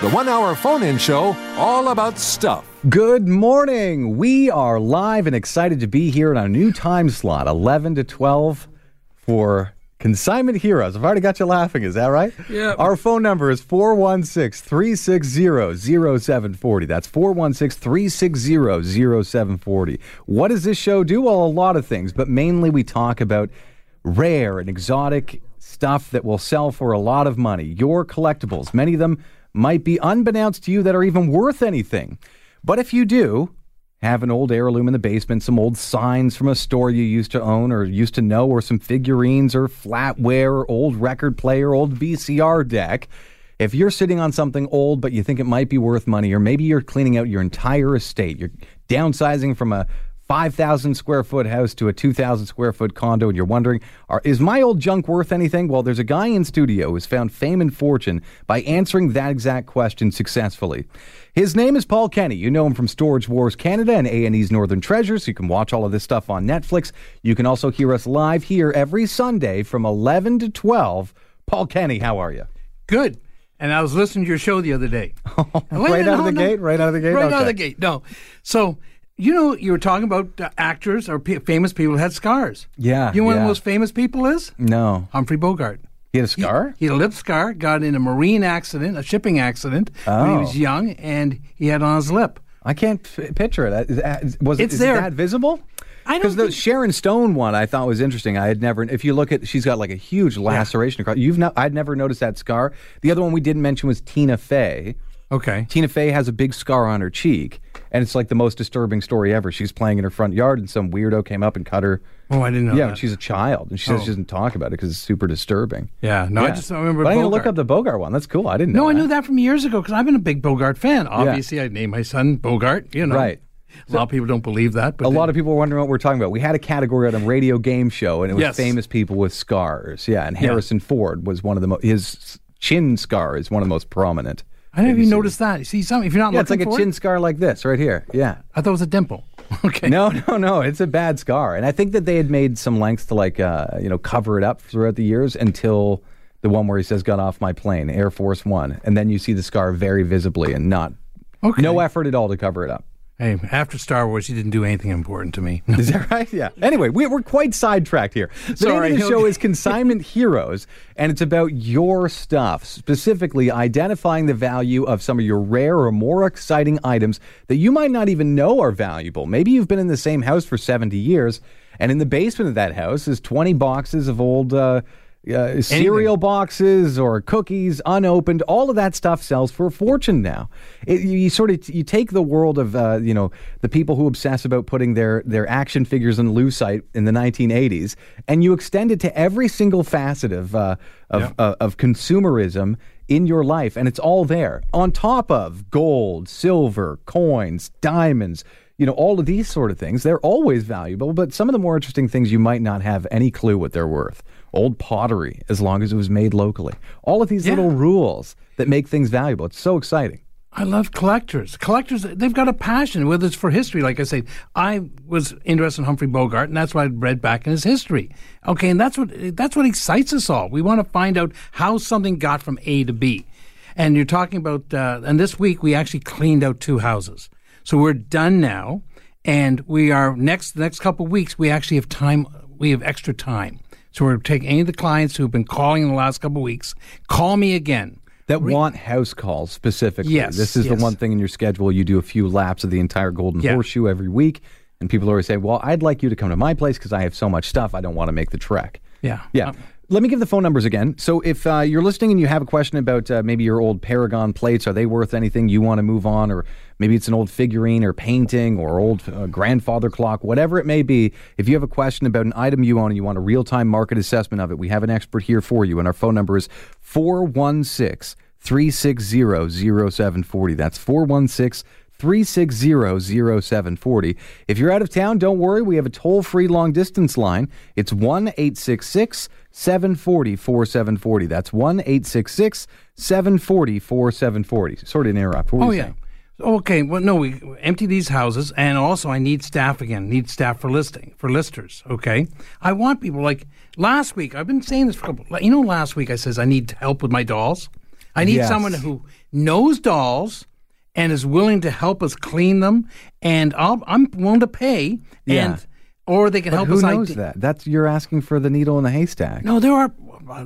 the one hour phone in show all about stuff. Good morning. We are live and excited to be here in our new time slot, 11 to 12, for Consignment Heroes. I've already got you laughing. Is that right? Yeah. Our phone number is 416 360 0740. That's 416 360 0740. What does this show do? Well, a lot of things, but mainly we talk about rare and exotic stuff that will sell for a lot of money. Your collectibles. Many of them might be unbeknownst to you that are even worth anything. But if you do, have an old heirloom in the basement, some old signs from a store you used to own or used to know, or some figurines or flatware or old record player, old VCR deck. If you're sitting on something old but you think it might be worth money, or maybe you're cleaning out your entire estate, you're downsizing from a 5,000 square foot house to a 2,000 square foot condo, and you're wondering, are, is my old junk worth anything? Well, there's a guy in studio who's found fame and fortune by answering that exact question successfully. His name is Paul Kenny. You know him from Storage Wars Canada and A&E's Northern Treasures. You can watch all of this stuff on Netflix. You can also hear us live here every Sunday from 11 to 12. Paul Kenny, how are you? Good. And I was listening to your show the other day. right out of the gate? Right out of the gate? Right out of the gate. No. So, you know, you were talking about uh, actors or pe famous people who had scars. Yeah, You know one of the most famous people is? No. Humphrey Bogart. He had a scar? He had a lip scar, got in a marine accident, a shipping accident when he Oh. was young, and he had it on his lip. I can't f- picture it. Is that- Was It's is there. that visible? Because the think- Sharon Stone one I thought was interesting. I had never. If you look at, she's got like a huge laceration across. You've not. I'd never noticed that scar. The other one we didn't mention was Tina Fey. Okay. Tina Fey has a big scar on her cheek, and it's like the most disturbing story ever. She's playing in her front yard, and some weirdo came up and cut her. Oh, I didn't know yeah, that. she's a child, and she says Oh. she doesn't talk about it because it's super disturbing. Yeah. No, I just don't remember But I'm gonna look Bogart. up the Bogart one. That's cool. I didn't know. No, I that. knew that from years ago because I've been a big Bogart fan. Obviously, I named my son Bogart. You know, Right. A lot of people don't believe that, but a lot of people were wondering what we're talking about. We had a category on a radio game show, and it was Yes. famous people with scars. Yeah, and Harrison Ford was one of the mo- his chin scar is one of the most prominent. I never even noticed that. You see something if you're not Yeah, it's looking like a for chin it. scar like this right here. Yeah. I thought it was a dimple. okay. No, no, no. It's a bad scar, and I think that they had made some lengths to like uh, you know cover it up throughout the years until the one where he says "got off my plane," Air Force One, and then you see the scar very visibly and not Okay. no effort at all to cover it up. Hey, after Star Wars, you didn't do anything important to me. Is that right? Yeah. Anyway, we, we're quite sidetracked here. The Sorry. name of the show is Consignment Heroes, and it's about your stuff, specifically identifying the value of some of your rare or more exciting items that you might not even know are valuable. Maybe you've been in the same house for 70 years, and in the basement of that house is 20 boxes of old. Uh, uh, cereal boxes or cookies unopened all of that stuff sells for a fortune now. It, you, you sort of you take the world of uh, you know the people who obsess about putting their their action figures in lucite in the 1980s and you extend it to every single facet of uh, of, Yeah. uh, of consumerism in your life and it's all there. On top of gold silver coins diamonds you know all of these sort of things they're always valuable but some of the more interesting things you might not have any clue what they're worth old pottery as long as it was made locally all of these Yeah. little rules that make things valuable it's so exciting I love collectors. Collectors, they've got a passion, whether it's for history. Like I say, I was interested in Humphrey Bogart, and that's why I read back in his history. Okay, and that's what that's what excites us all. We want to find out how something got from A to B. And you're talking about, uh, and this week we actually cleaned out two houses, so we're done now, and we are next the next couple of weeks. We actually have time. We have extra time, so we're taking any of the clients who've been calling in the last couple of weeks. Call me again. that want house calls specifically. Yes, This is yes. the one thing in your schedule. You do a few laps of the entire Golden Yeah. Horseshoe every week. And people always say, well, I'd like you to come to my place because I have so much stuff. I don't want to make the trek. Yeah. Yeah. Um, Let me give the phone numbers again. So if uh, you're listening and you have a question about uh, maybe your old Paragon plates, are they worth anything? You want to move on, or maybe it's an old figurine or painting or old uh, grandfather clock, whatever it may be. If you have a question about an item you own and you want a real time market assessment of it, we have an expert here for you. And our phone number is 416 360 0740. That's 416 360 0740. If you're out of town, don't worry. We have a toll free long distance line. It's 1 866 740 4740. That's 1 866 740 4740. Sorry to interrupt. Oh yeah. saying? Okay. Well, no, we empty these houses, and also I need staff again. Need staff for listing for listers. Okay. I want people like last week. I've been saying this for a couple. You know, last week I says I need help with my dolls. I need Yes. someone who knows dolls and is willing to help us clean them, and I'll, I'm willing to pay. Yeah. And or they can But help who us. knows ide- that? That's you're asking for the needle in the haystack. no, there are.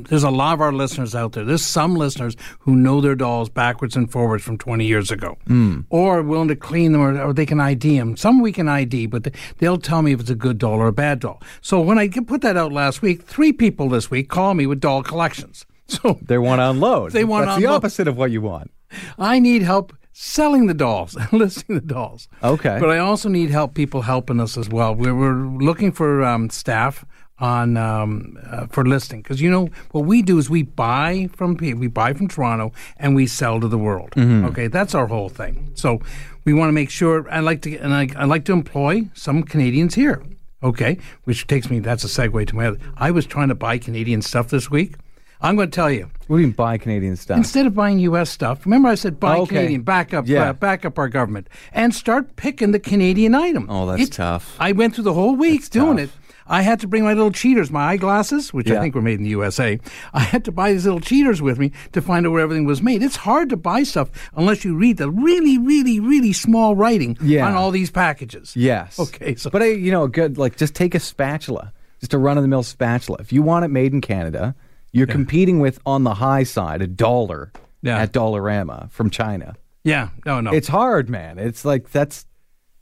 There's a lot of our listeners out there. There's some listeners who know their dolls backwards and forwards from 20 years ago, hmm. or are willing to clean them, or, or they can ID them. Some we can ID, but they, they'll tell me if it's a good doll or a bad doll. So when I put that out last week, three people this week call me with doll collections. So They want to unload. They wanna That's the opposite of what you want. I need help selling the dolls, listing the dolls. Okay. But I also need help people helping us as well. We're, we're looking for um, staff on um, uh, for listing because you know what we do is we buy from we buy from Toronto and we sell to the world. Mm-hmm. Okay, that's our whole thing. So we want to make sure. I like to and I, I like to employ some Canadians here. Okay, which takes me. That's a segue to my other. I was trying to buy Canadian stuff this week. I'm going to tell you. What do you mean buy Canadian stuff? Instead of buying U.S. stuff, remember I said buy Okay. Canadian, back up, Yeah. uh, back up our government, and start picking the Canadian item. Oh, that's It's- tough. I went through the whole week That's doing tough. it. I had to bring my little cheaters, my eyeglasses, which I think were made in the USA. I had to buy these little cheaters with me to find out where everything was made. It's hard to buy stuff unless you read the really, really, really small writing Yeah. on all these packages. Yes. Okay, so- but I, you know, good. Like, just take a spatula, just a run of the mill spatula. If you want it made in Canada, you're competing with on the high side a dollar Yeah. at Dollarama from China. Yeah, no, no. It's hard, man. It's like that's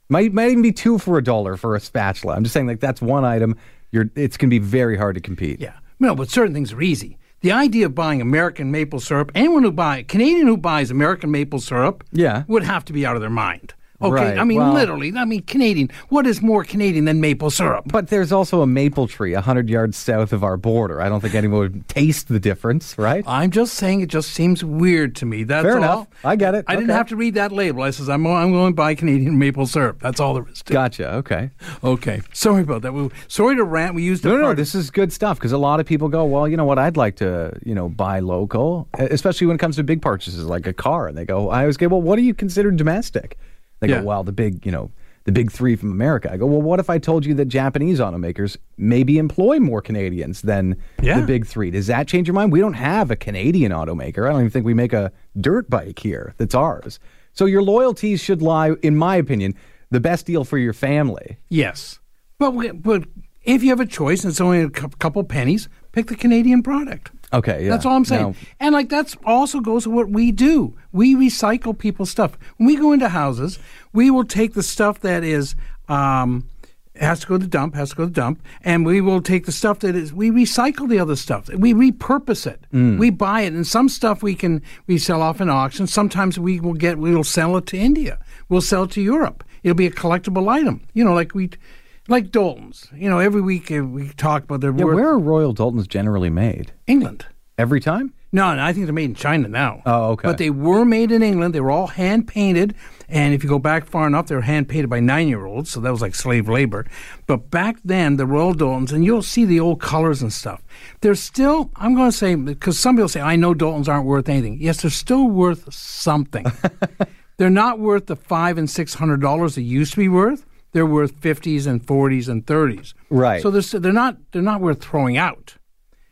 might might even be two for a dollar for a spatula. I'm just saying, like that's one item. You're it's gonna be very hard to compete. Yeah. No, but certain things are easy. The idea of buying American maple syrup, anyone who buy Canadian who buys American maple syrup, Yeah. would have to be out of their mind. Okay, Right, I mean well- literally. I mean Canadian. What is more Canadian than maple syrup? But there's also a maple tree a hundred yards south of our border. I don't think anyone would taste the difference, right? I'm just saying it just seems weird to me. That's Fair all. enough. I get it. I didn't have to read that label. I says I'm I'm going to buy Canadian maple syrup. That's all there is to it. Gotcha. Okay. Okay. Sorry about that. We, sorry to rant. We used No, no, no. This is good stuff because a lot of people go, well, you know what? I'd like to, you know, buy local, especially when it comes to big purchases like a car. And they go, I always go, well, what do you consider domestic? They Yeah. go, well, the big, you know, the big three from America. I go, well, what if I told you that Japanese automakers maybe employ more Canadians than Yeah. the big three? Does that change your mind? We don't have a Canadian automaker. I don't even think we make a dirt bike here that's ours. So your loyalties should lie, in my opinion, the best deal for your family. Yes, but but if you have a choice and it's only a couple pennies, pick the Canadian product. Okay, yeah. That's all I'm saying. Now- and like that's also goes to what we do. We recycle people's stuff. When we go into houses, we will take the stuff that is um, has to go to the dump, has to go to the dump, and we will take the stuff that is we recycle the other stuff. We repurpose it. Mm. We buy it, and some stuff we can we sell off in auction. Sometimes we will get we will sell it to India. We'll sell it to Europe. It'll be a collectible item. You know, like we. Like Doulton's, you know, every week uh, we talk about their Yeah, where are Royal Doultons generally made? England. Every time? No, no, I think they're made in China now. Oh, okay. But they were made in England. They were all hand painted, and if you go back far enough, they were hand painted by nine year olds. So that was like slave labor. But back then, the Royal Doultons, and you'll see the old colors and stuff. They're still. I'm going to say because some people say I know Doultons aren't worth anything. Yes, they're still worth something. they're not worth the five and six hundred dollars they used to be worth. They're worth fifties and forties and thirties. Right. So they're, they're not they're not worth throwing out.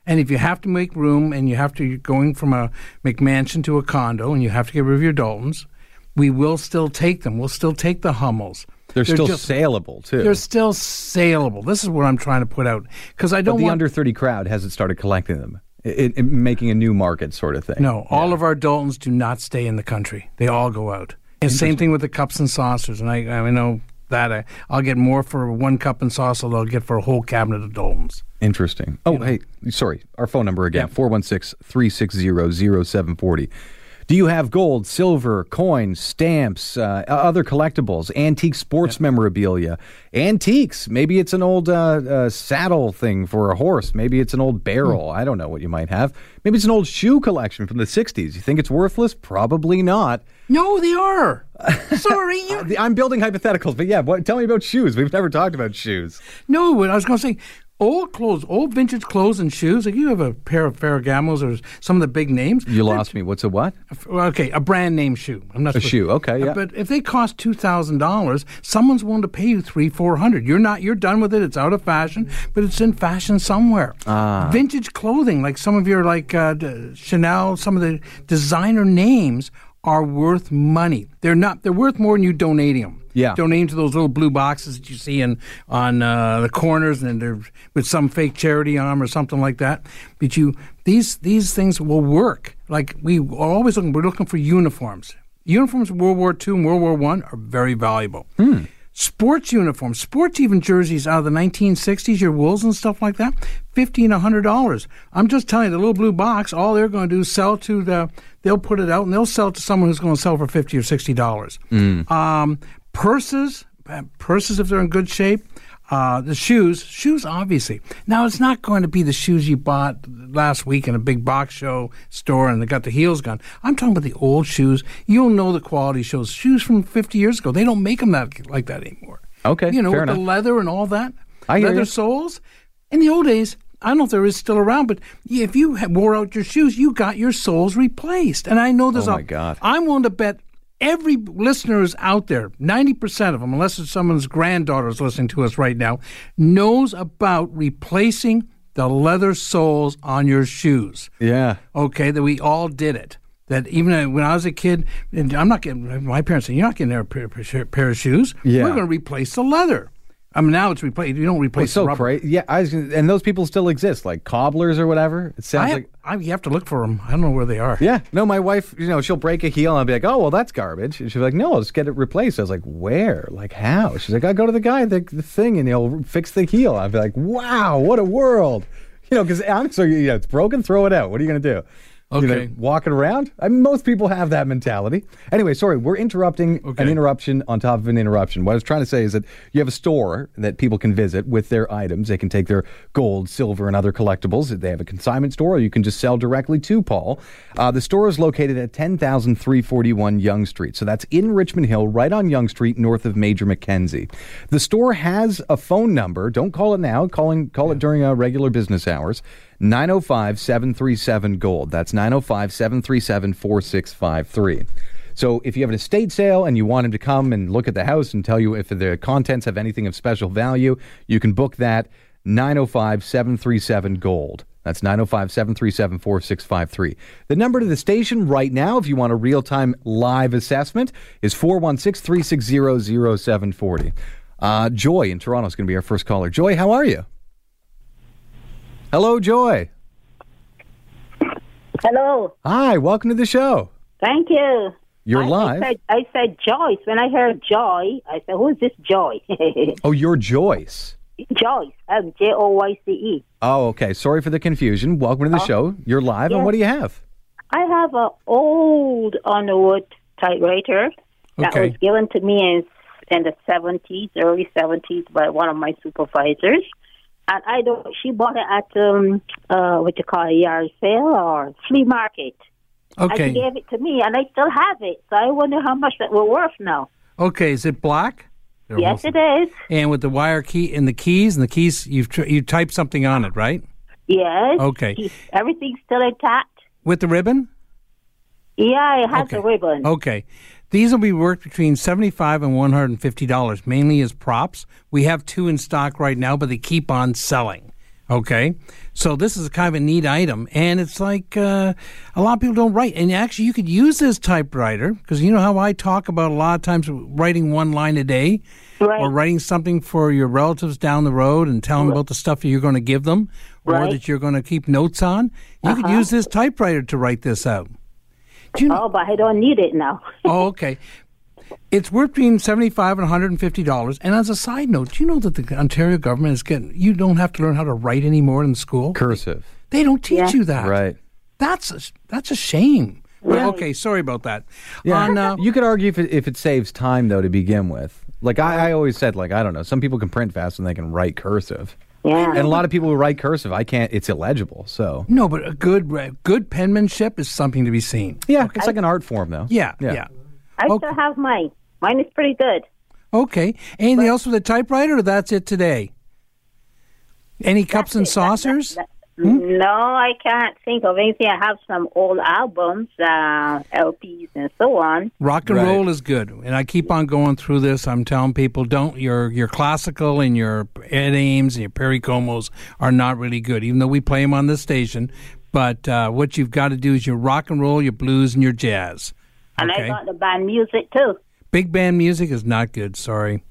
And if you have to make room and you have to, you're going from a McMansion to a condo and you have to get rid of your Doultons, we will still take them. We'll still take the Hummels. They're, still just- saleable too. They're still saleable. This is what I'm trying to put out because I but don't the want. under 30 crowd hasn't started collecting them in, in making a new market sort of thing. No, all of our Doultons do not stay in the country. They all go out. And same thing with the cups and saucers. And I, I know that I, I'll get more for one cup and saucer than I'll get for a whole cabinet of domes. Interesting. Oh, hey, sorry. Our phone number again, 416 360 0740. Do you have gold, silver, coins, stamps, uh, other collectibles, antique sports yeah. memorabilia, antiques? Maybe it's an old uh, uh, saddle thing for a horse. Maybe it's an old barrel. Hmm. I don't know what you might have. Maybe it's an old shoe collection from the 60s. You think it's worthless? Probably not. No, they are. Sorry. I'm building hypotheticals, but yeah, what, tell me about shoes. We've never talked about shoes. No, I was going to say old clothes, old vintage clothes and shoes. Like you have a pair of Ferragamos or some of the big names. You lost me. What's a what? Okay, a brand name shoe. I'm not a shoe. Okay, yeah. But if they cost two thousand dollars, someone's willing to pay you three, four hundred. You're not. You're done with it. It's out of fashion, but it's in fashion somewhere. Ah. Vintage clothing, like some of your like uh, Chanel, some of the designer names are worth money. They're not. They're worth more than you donating them. Yeah, donating to those little blue boxes that you see in on uh, the corners, and they're with some fake charity on them or something like that. But you, these these things will work. Like we are always looking. We're looking for uniforms. Uniforms, World War II and World War One, are very valuable. Hmm sports uniforms, sports even jerseys out of the 1960s, your wools and stuff like that, fifteen, a hundred dollars. I'm just telling you, the little blue box, all they're going to do is sell to the. They'll put it out and they'll sell it to someone who's going to sell for fifty or sixty dollars. Mm. Um, purses, purses if they're in good shape. Uh, the shoes, shoes, obviously. Now, it's not going to be the shoes you bought last week in a big box show store and they got the heels gone. I'm talking about the old shoes. You'll know the quality shows. Shoes from 50 years ago, they don't make them that like that anymore. Okay, you know, with enough. the leather and all that, I leather soles. In the old days, I don't know if there is still around, but if you wore out your shoes, you got your soles replaced. And I know there's oh my a, God. I'm willing to bet every listener is out there, 90% of them, unless it's someone's granddaughter is listening to us right now, knows about replacing the leather soles on your shoes. Yeah. Okay, that we all did it. That even uh, when I was a kid, and I'm not getting, my parents said, You're not getting a pair, pair of shoes. Yeah. We're going to replace the leather. I mean, now it's replaced. You don't replace. Well, so crazy. Yeah, I was, and those people still exist, like cobblers or whatever. It sounds I like I, you have to look for them. I don't know where they are. Yeah, no, my wife, you know, she'll break a heel, and I'll be like, oh, well, that's garbage. And she'll be like, no, let's get it replaced. I was like, where? Like how? She's like, I go to the guy, the, the thing, and he'll fix the heel. I'd be like, wow, what a world. You know, because honestly, you know, it's broken, throw it out. What are you going to do? Okay. You know, walking around. I mean, most people have that mentality. Anyway, sorry, we're interrupting Okay. an interruption on top of an interruption. What I was trying to say is that you have a store that people can visit with their items. They can take their gold, silver, and other collectibles. They have a consignment store, or you can just sell directly to Paul. Uh, the store is located at 10,341 Yonge Street. So that's in Richmond Hill, right on Yonge Street, north of Major Mackenzie. The store has a phone number. Don't call it now. Calling, call it during uh, regular business hours. 905 737 Gold. That's 905 737 4653. So if you have an estate sale and you want him to come and look at the house and tell you if the contents have anything of special value, you can book that 905 737 Gold. That's 905 737 4653. The number to the station right now, if you want a real time live assessment, is 416 360 0740. Uh, Joy in Toronto is going to be our first caller. Joy, how are you? Hello, Joy. Hello. Hi, welcome to the show. Thank you. You're I, live. I said, I said Joyce. When I heard Joy, I said, "Who's this Joy?" oh, you're Joyce. Joyce. I'm J O Y C E. Oh, okay. Sorry for the confusion. Welcome to the Oh. show. You're live, and what do you have? I have an old Underwood typewriter that Okay. was given to me in in the seventies, early seventies, by one of my supervisors. And I don't. She bought it at um uh what you call a yard sale or flea market. Okay. And she gave it to me, and I still have it. So I wonder how much that will worth now. Okay. Is it black? They're Yes, almost- it is. And with the wire key and the keys and the keys, you've tr- you typed something on it, right? Yes. Okay. Everything's still intact. With the ribbon? Yeah, it has Okay. a ribbon. Okay. These will be worth between 75 and one hundred and fifty dollars, mainly as props. We have two in stock right now, but they keep on selling. Okay, so this is kind of a neat item, and it's like uh, a lot of people don't write. And actually, you could use this typewriter because you know how I talk about a lot of times writing one line a day, Right. or writing something for your relatives down the road and telling them about the stuff that you're going to give them, or Right. that you're going to keep notes on. You could use this typewriter to write this out. Do you know? Oh, but I don't need it now. Oh, okay. It's worth between seventy-five and one hundred and fifty dollars. And as a side note, do you know that the Ontario government is getting? You don't have to learn how to write anymore in school. Cursive. They don't teach Yeah. you that. Right. That's a, that's a shame. Well, Right. okay, sorry about that. Yeah. On, uh, you could argue if it, if it saves time though to begin with. Like I, I always said, like I don't know, some people can print fast and they can write cursive, Yeah. and a lot of people who write cursive, I can't. It's illegible. So no, but a good good penmanship is something to be seen. yeah, it's like an art form though. Yeah, Yeah. yeah. I okay. still have mine. Mine is pretty good. Okay. Anything else with a typewriter, or that's it today? Any cups and That's it. That- saucers? that- No, I can't think of anything. I have some old albums, uh, LPs, and so on. Rock and Right. roll is good, and I keep on going through this. I'm telling people, don't your your classical and your Ed Ames and your Perry Comos are not really good, even though we play them on this station. But uh, what you've got to do is your rock and roll, your blues, and your jazz. And Okay. I got the band music too. Big band music is not good. Sorry.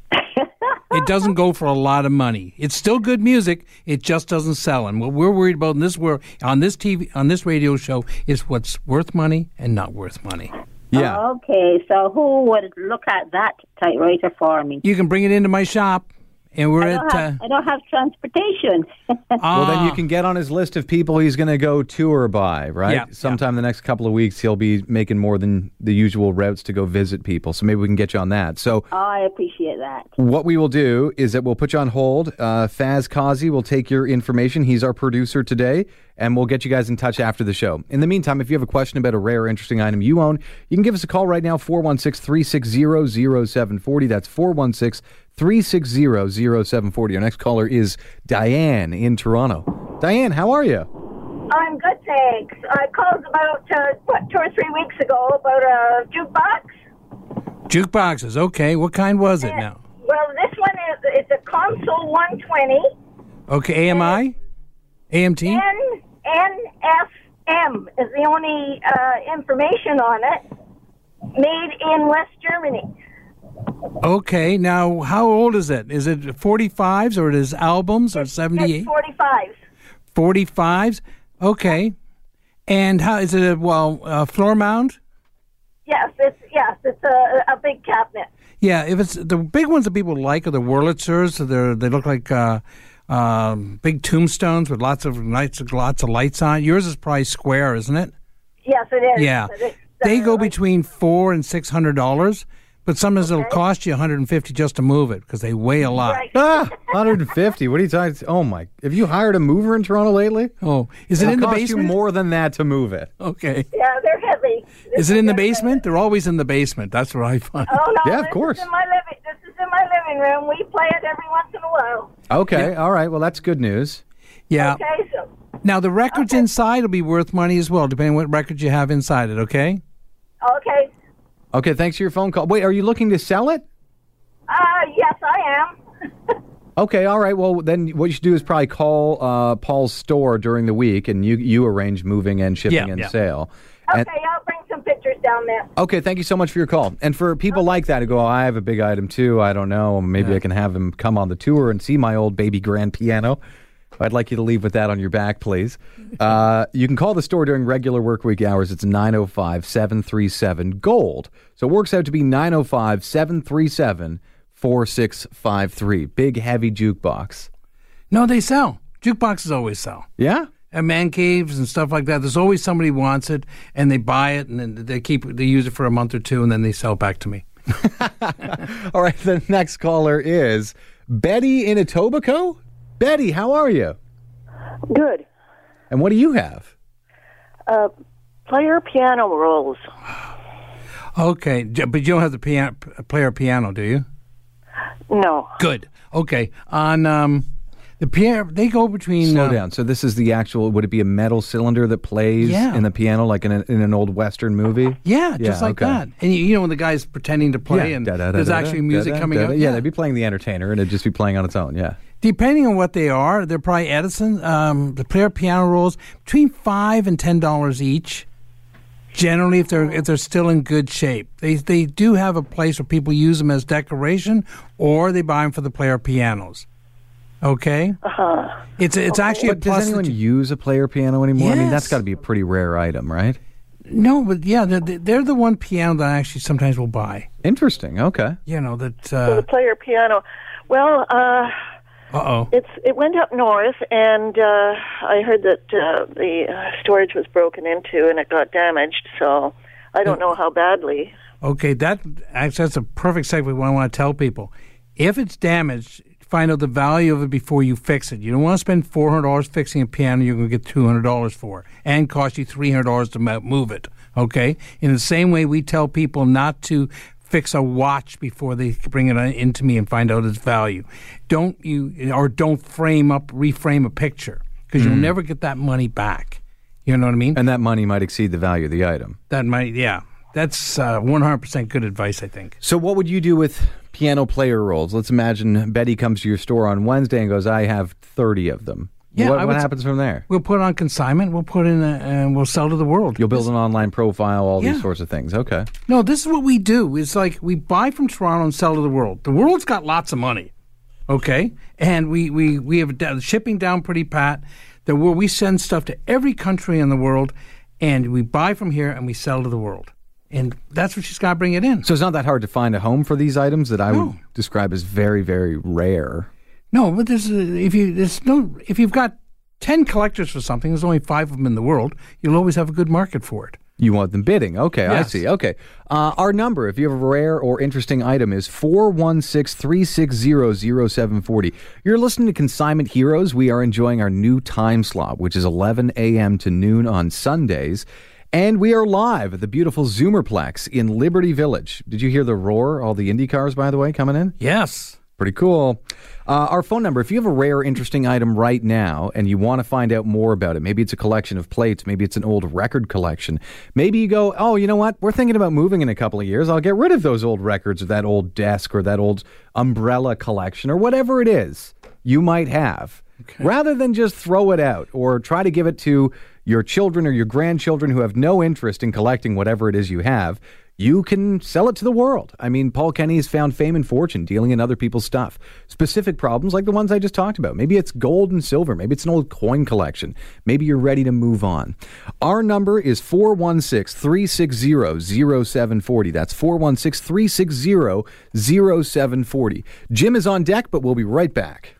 It doesn't go for a lot of money. It's still good music. It just doesn't sell. And what we're worried about in this world, on this TV, on this radio show, is what's worth money and not worth money. Yeah. Okay, so who would look at that typewriter for me? You can bring it into my shop, and we're I at. don't, have, Uh, I don't have transportation. Well, then you ah. can get on his list of people he's going to go tour by, right? Yeah, Sometime the next couple of weeks, he'll be making more than the usual routes to go visit people. So maybe we can get you on that. So oh, I appreciate that. what we will do is that we'll put you on hold. Uh, Faz Kazi will take your information. He's our producer today, and we'll get you guys in touch after the show. In the meantime, if you have a question about a rare, interesting item you own, you can give us a call right now, 416 360 0740. That's 416 360 0740. Our next caller is Diane in Toronto. Diane, how are you? I'm good, thanks. I called about uh, what two or three weeks ago about a jukebox. Jukeboxes, okay. What kind was it now? Well, this one is it's a console 120 Okay, AMI? AMT? N NFM is the only uh, information on it. Made in West Germany. Okay, now how old is it? Is it 45s or it is albums or It's 78? 45. 45s? Okay. And how is it a well uh, floor mount? Yes, it's yes, it's a, a big cabinet. Yeah, if it's the big ones that people like are the Wurlitzers. So they're they look like uh, um, big tombstones with lots of lights, lots of lights on. Yours is probably square, isn't it? Yes, it is. Yeah, it's, they uh, go between four and six hundred dollars, but sometimes it'll cost you one hundred and fifty just to move it because they weigh a lot. Right. Ah, 150. What are you talking? Oh my! Have you hired a mover in Toronto lately? Oh, is it It'll in the cost basement? you more than that to move it. Okay, Yeah, they're heavy. is it in the basement? They're always in the basement. That's what I find. Oh no! Yeah, of course. Is in my living, this is in my living room. We play it every once in a while. Okay, all right. Well, that's good news. Yeah. Okay, so Now the records inside will be worth money as well, depending what records you have inside it. Okay. okay. Okay, thanks for your phone call. Wait, are you looking to sell it? Uh, yes, I am. Okay, all right. Well, then what you should do is probably call uh, Paul's store during the week, and you you arrange moving and shipping Yeah, and yeah. sale. Okay, And- I'll bring some pictures down there. okay, thank you so much for your call. And for people like that who go, I have a big item too. I don't know. Maybe I can have him come on the tour and see my old baby grand piano. I'd like you to leave with that on your back, please. Uh, you can call the store during regular work week hours. It's 905 737 Gold. So it works out to be 905 737 4653. Big, heavy jukebox. No, they sell. Jukeboxes always sell. Yeah? And man caves and stuff like that. There's always somebody who wants it, and they buy it, and then they keep they use it for a month or two, and then they sell it back to me. All right, the next caller is Betty in Etobicoke. Betty, how are you? Good. And what do you have? Uh, player piano rolls. Okay, but you don't have the piano, player piano, do you? No. Good. Okay. On um, The piano, they go between. Slow uh, down. So this is the actual. Would it be a metal cylinder that plays Yeah. in the piano, like in, a, in an old Western movie? Yeah, yeah just like okay. that. And you, you know when the guy's pretending to play and Da-da-da-da-da, there's actually music coming out. Yeah, they'd be playing the entertainer, and it'd just be playing on its own. Yeah. Depending on what they are, they're probably Edison. Um, the player piano rolls between five and ten dollars each. Generally, if they're if they're still in good shape, they they do have a place where people use them as decoration, or they buy them for the player pianos. Okay, uh-huh. it's it's actually a But plus. does anyone you- use a player piano anymore? I mean, that's got to be a pretty rare item, right? no, but yeah, they're, they're the one piano that I actually sometimes will buy. Interesting. Okay. You know that. So Uh the player piano. Well, uh, oh. it's it went up north, and uh, I heard that uh, the uh, storage was broken into and it got damaged. So I don't know how badly. Okay, that actually that's a perfect segue. What I want to tell people: if it's damaged, find out the value of it before you fix it. You don't want to spend four hundred dollars fixing a piano you're going to get two hundred dollars for, and cost you three hundred dollars to move it. Okay. In the same way, we tell people not to fix a watch before they bring it in- into me and find out its value. Don't you or don't frame up, reframe a picture because you'll never get that money back. You know what I mean? And that money might exceed the value of the item. That might, yeah. That's uh, 100% good advice, I think. So, what would you do with piano player rolls? Let's imagine Betty comes to your store on Wednesday and goes, "I have thirty of them." Yeah, what, what happens from there? We'll put on consignment. We'll put in a, and we'll sell to the world. You'll build an online profile, all Yeah. these sorts of things. Okay. No, this is what we do. It's like we buy from Toronto and sell to the world. The world's got lots of money, okay, and we we we have shipping down pretty pat. That world we send stuff to every country in the world, and we buy from here and we sell to the world, and that's what she's got to bring it in. So it's not that hard to find a home for these items that I would describe as very, very rare. No, but there's if you there's no if you've got ten collectors for something, there's only five of them in the world. You'll always have a good market for it. You want them bidding. Okay, I see. Okay. Uh, our number, if you have a rare or interesting item, is 416 360 0740. You're listening to Consignment Heroes. We are enjoying our new time slot, which is 11 a.m. to noon on Sundays. And we are live at the beautiful Zoomerplex in Liberty Village. Did you hear the roar? All the Indy cars, by the way, coming in? Yes. Pretty cool. Uh, our phone number, if you have a rare, interesting item right now and you want to find out more about it, maybe it's a collection of plates, maybe it's an old record collection, maybe you go, oh, you know what? We're thinking about moving in a couple of years. I'll get rid of those old records or that old desk or that old umbrella collection or whatever it is you might have. Rather than just throw it out or try to give it to your children or your grandchildren who have no interest in collecting whatever it is you have, you can sell it to the world. I mean, Paul Kenny has found fame and fortune dealing in other people's stuff. Specific problems like the ones I just talked about. Maybe it's gold and silver. Maybe it's an old coin collection. Maybe you're ready to move on. Our number is 416 360 0740. That's 416 360 0740. Jim is on deck, but we'll be right back.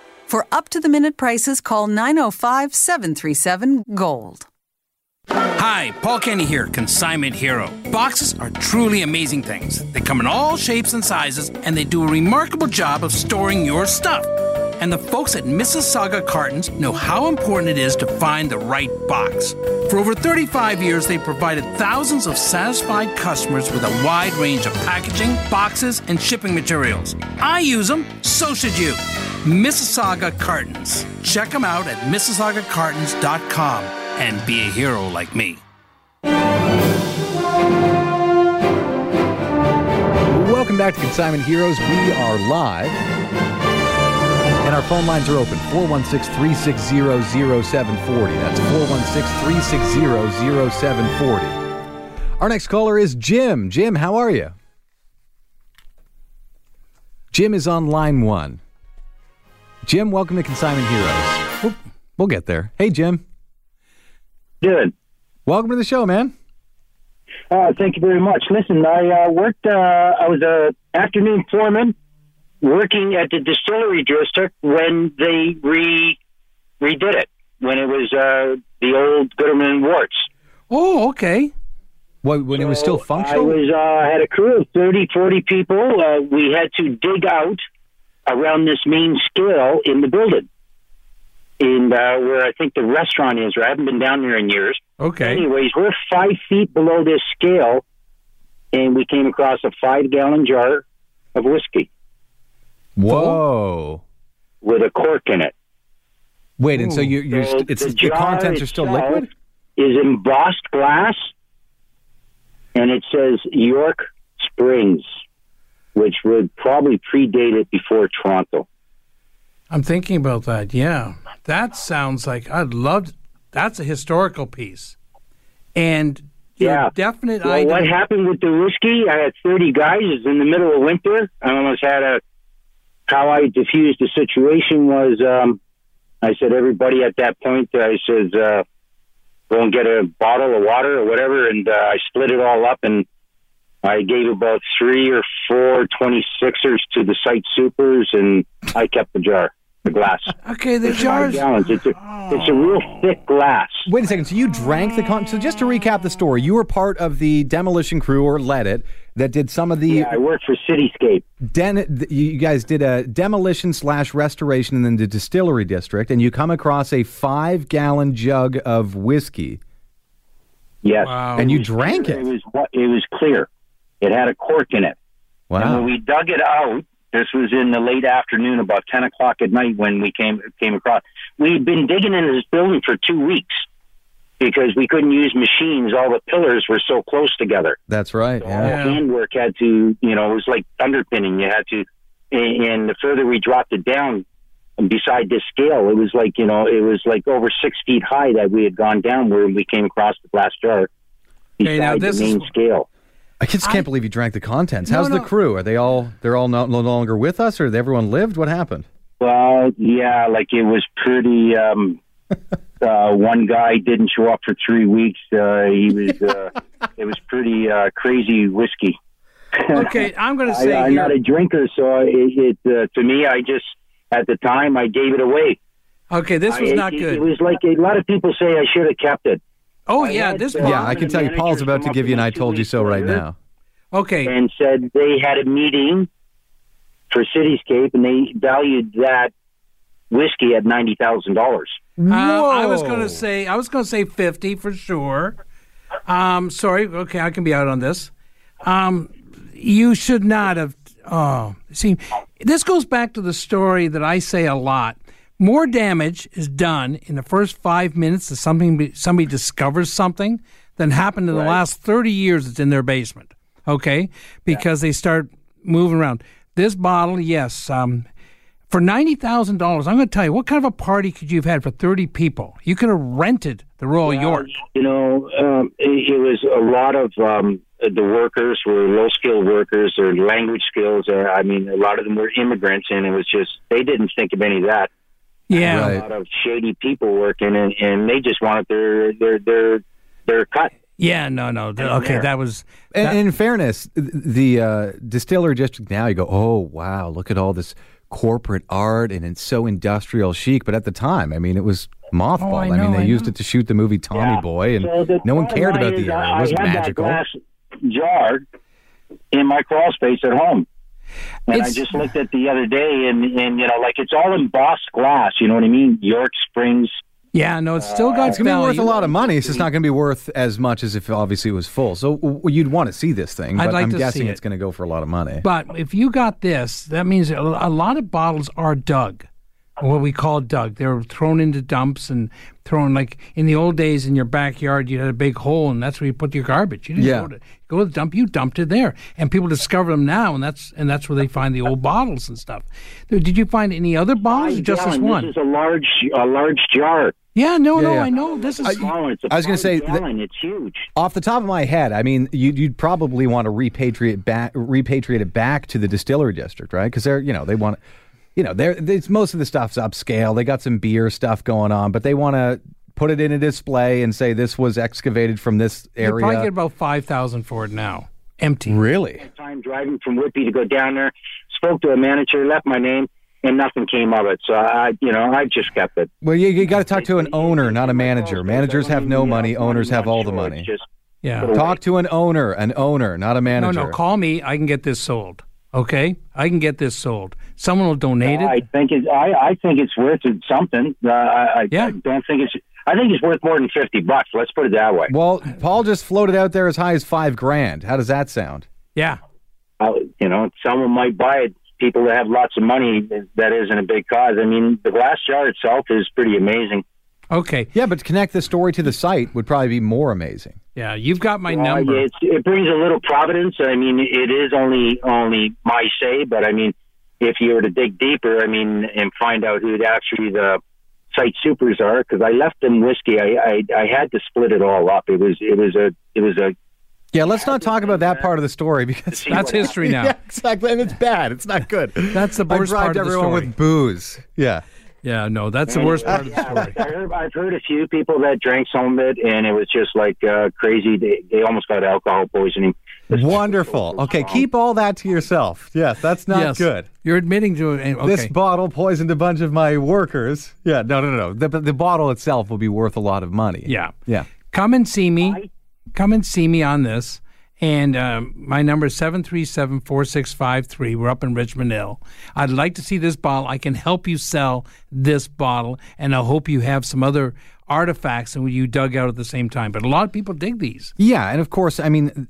For up to the minute prices, call 905 737 Gold. Hi, Paul Kenny here, Consignment Hero. Boxes are truly amazing things. They come in all shapes and sizes, and they do a remarkable job of storing your stuff. And the folks at Mississauga Cartons know how important it is to find the right box. For over 35 years, they've provided thousands of satisfied customers with a wide range of packaging, boxes, and shipping materials. I use them, so should you. Mississauga Cartons. Check them out at MississaugaCartons.com and be a hero like me. Welcome back to Consignment Heroes. We are live. And our phone lines are open 416 360 0740. That's 416 360 0740. Our next caller is Jim. Jim, how are you? Jim is on line one. Jim, welcome to Consignment Heroes. We'll, we'll get there. Hey, Jim. Good. Welcome to the show, man. Uh, thank you very much. Listen, I uh, worked. Uh, I was a afternoon foreman working at the distillery district when they re redid it when it was uh, the old Gooderham Worts. Oh, okay. What, when it was still functional? I was uh, had a crew of 30, 40 people. Uh, we had to dig out around this main scale in the building, in uh, where I think the restaurant is. I haven't been down there in years. Okay. Anyways, we're five feet below this scale, and we came across a five-gallon jar of whiskey Whoa. with a cork in it. Wait, and so you, you're So st- it's, the, jar contents are still liquid? Is embossed glass, and it says York Springs, which would probably predate it before Toronto. I'm thinking about that. Yeah, that sounds like I'd love. That's a historical piece, and Yeah. definite Well, item. what happened with the whiskey? I had 30 guys. It was in the middle of winter. I almost had a. How I diffused the situation was, um, I said everybody at that point. I said, uh, go and get a bottle of water or whatever, and uh, I split it all up and I gave about three or four 26ers to the site supers, and I kept the jar, the glass. Okay, the It's five jars. gallons. It's a, it's a real oh. thick glass. Wait a second. So you drank the con? So just to recap the story, you were part of the demolition crew or led it that did some of the. Yeah, I worked for Cityscape. Den- you guys did a demolition slash restoration in the distillery district, and you come across a five gallon jug of whiskey, Yes. Wow. and you drank it. It was it was clear. It had a cork in it. And when we dug it out, this was in the late afternoon, about ten o'clock at night, when we came came across. We'd been digging in this building for two weeks because we couldn't use machines. All the pillars were so close together. That's right. All Yeah. Yeah. handwork had to, you know, it was like underpinning. You had to, and and the further we dropped it down, beside this scale, it was like you know, it was like over six feet high that we had gone down where we came across the glass jar beside now this the is- main scale. I just can't believe you drank the contents. No, How's the crew? Are they all? They're all no, no longer with us, or everyone lived? What happened? Well, yeah, like it was pretty. Um, uh, one guy didn't show up for three weeks. Uh, he was. Uh, it was pretty uh, crazy whiskey. Okay, I'm going to say I, I'm not a drinker, so it, it uh, to me, I just at the time I gave it away. okay, this was I- not it, good. It was like a lot of people say I should have kept it, oh I yeah, this. one- yeah, I can tell you, Paul's about to give you an "I told you so" right now. Okay, and said they had a meeting for Cityscape, and they valued that whiskey at ninety thousand dollars. Uh, I was going to say I was going to say fifty for sure. Um, sorry. Okay, I can be out on this. Um, you should not have. Oh, see, this goes back to the story that I say a lot. More damage is done in the first five minutes that something somebody discovers something than happened in the last thirty years. It's in their basement. Okay, because they start moving around. This bottle, yes. Um, for ninety thousand dollars, I'm going to tell you what kind of a party could you have had for thirty people? You could have rented the Royal York. You know, um, it, it was a lot of um, the workers were low skilled workers or language skills. Uh, I mean, a lot of them were immigrants, and it was just they didn't think of any of that. Yeah, Right. A lot of shady people working, and, and they just wanted their their their their cut. yeah, no, no. th- Okay, there. that was. That- and in fairness, the uh, distillery district now, you go, oh wow, look at all this corporate art, and it's so industrial chic. But at the time, I mean, it was mothball. Oh, I I, mean, know, they I used know. it to shoot the movie Tommy Yeah. Boy, and So no one cared about the art. I, It was I had magical. that glass jar in my crawl space at home. And It's- I just looked at the other day, and and you know, like it's all embossed glass. You know what I mean? York Springs. yeah, no, it's still got uh, It's gonna be worth a lot of money. It's just not gonna be worth as much as if obviously it was full. So w- you'd want to see this thing, I'd like I'm to guessing see it's gonna go for a lot of money. But if you got this, that means a a lot of bottles are dug, or what we call dug. They were thrown into dumps and thrown like in the old days in your backyard. You had a big hole, and that's where you put your garbage. You didn't Yeah. go to go to the dump. You dumped it there, and people discover them now, and that's and that's where they find the old bottles and stuff. Did you find any other bottles, or just this one? This is a large a large jar. yeah, no, Yeah, no, yeah. I know this is. Small one. It's a I was gonna five say that- it's huge. Off the top of my head, I mean, you'd, you'd probably want to repatriate back, repatriate it back to the distillery district, right? Because they're, you know, they want, you know, they're, it's most of the stuff's upscale. They got some beer stuff going on, but they want to put it in a display and say this was excavated from this you probably get about five thousand for it now, empty. Really? Time driving from Whitby to go down there. Spoke to a manager, left my name, and nothing came of it. So I, you know, I just kept it. Well, you, you got to talk to an owner, not a manager. Oh, Managers have no money. Owners have all the money. Yeah. Talk to an owner, an owner, not a manager. No, no. Call me. I can get this sold. Okay, I can get this sold. Someone will donate it. I think it. I, I think it's worth something. Uh, I, Yeah. I don't think it's. I think it's worth more than fifty bucks. Let's put it that way. Well, Paul just floated out there as high as five grand. How does that sound? yeah. Uh, you know, someone might buy it. People that have lots of money, that isn't a big cause. I mean, the glass jar itself is pretty amazing. Okay. Yeah, but to connect the story to the site would probably be more amazing. Yeah. You've got my Well, number. it's, it brings a little providence. I mean, it is only only my say, but I mean, if you were to dig deeper, I mean, and find out who actually the site supers are, because I left them whiskey. I, I I had to split it all up. It was it was a it was a Yeah, let's not talk about that part of the story because That's history now. yeah, exactly, and it's bad. It's not good. That's the I worst bribed part of the everyone story. with booze. Yeah. Yeah. No, that's the worst part of the story. I heard, I've heard a few people that drank some of it, and it was just like uh, crazy. They, they almost got alcohol poisoning. Wonderful. Okay, keep all that to yourself. Yes, that's not yes. good. You're admitting to it. Okay. This bottle poisoned a bunch of my workers. Yeah, no, no, no. The, the bottle itself will be worth a lot of money. yeah. Yeah. Come and see me. Come and see me on this. And um, my number is 737 4653. We're up in Richmond Hill. I'd like to see this bottle. I can help you sell this bottle, and I hope you have some other artifacts and you dug out at the same time. But a lot of people dig these. Yeah, and of course, I mean,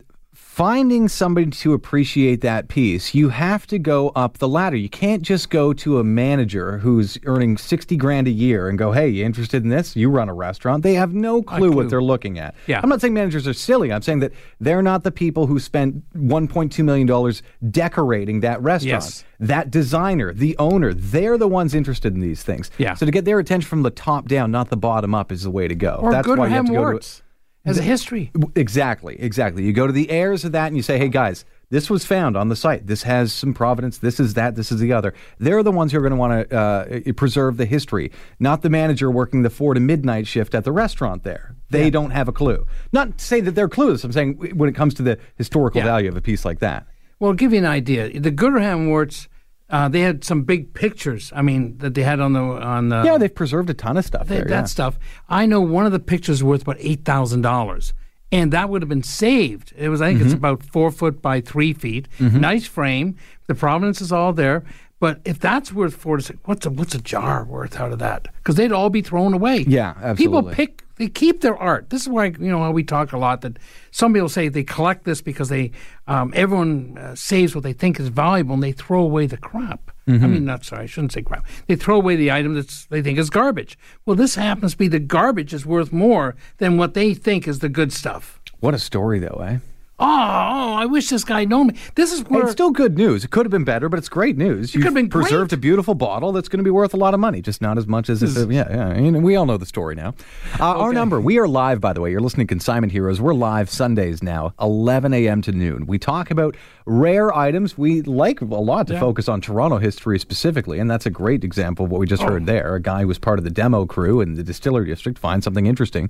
finding somebody to appreciate that piece, you have to go up the ladder. You can't just go to a manager who's earning 60 grand a year and go, hey, you interested in this? You run a restaurant. They have no clue, clue. what they're looking at. Yeah. I'm not saying managers are silly. I'm saying that they're not the people who spent $1.2 million decorating that restaurant. Yes. That designer, the owner, they're the ones interested in these things. Yeah. So to get their attention from the top down, not the bottom up, is the way to go. Or That's why you have to go to as a history. Exactly, exactly. You go to the heirs of that and you say, hey guys, this was found on the site. This has some providence. This is that. This is the other. They're the ones who are going to want to uh, preserve the history, not the manager working the four to midnight shift at the restaurant there. They don't have a clue. Not to say that they're clueless. I'm saying when it comes to the historical Yeah. value of a piece like that. Well, I'll give you an idea. The Gooderham Worts, uh, they had some big pictures. I mean, that they had on the on the yeah, they've preserved a ton of stuff That, there. that yeah. stuff. I know one of the pictures worth about eight thousand dollars, and that would have been saved. It was, I think, Mm-hmm. it's about four foot by three feet. Nice frame. The provenance is all there. But if that's worth four to six, what's a what's a jar worth out of that? Because they'd all be thrown away. Yeah, absolutely. People pick. They keep their art. This is why you know how we talk a lot that some people say they collect this because they um, everyone uh, saves what they think is valuable and they throw away the crap. I Mm-hmm. mean, not sorry, I shouldn't say crap. They throw away the item that they think is garbage. Well, this happens to be the garbage is worth more than what they think is the good stuff. What a story, though, eh? Oh, oh I wish this guy known me. This is where It's still good news. It could have been better, but it's great news. You've could have been preserved great. a beautiful bottle that's going to be worth a lot of money, just not as much as if, yeah, yeah. You we all know the story now. Uh, Our number, we are live, by the way. You're listening to Consignment Heroes. We're live Sundays now, 11 a.m. to noon. We talk about rare items. We like a lot to focus on Toronto history specifically, and that's a great example of what we just heard there. A guy who was part of the demo crew in the distillery district finds something interesting.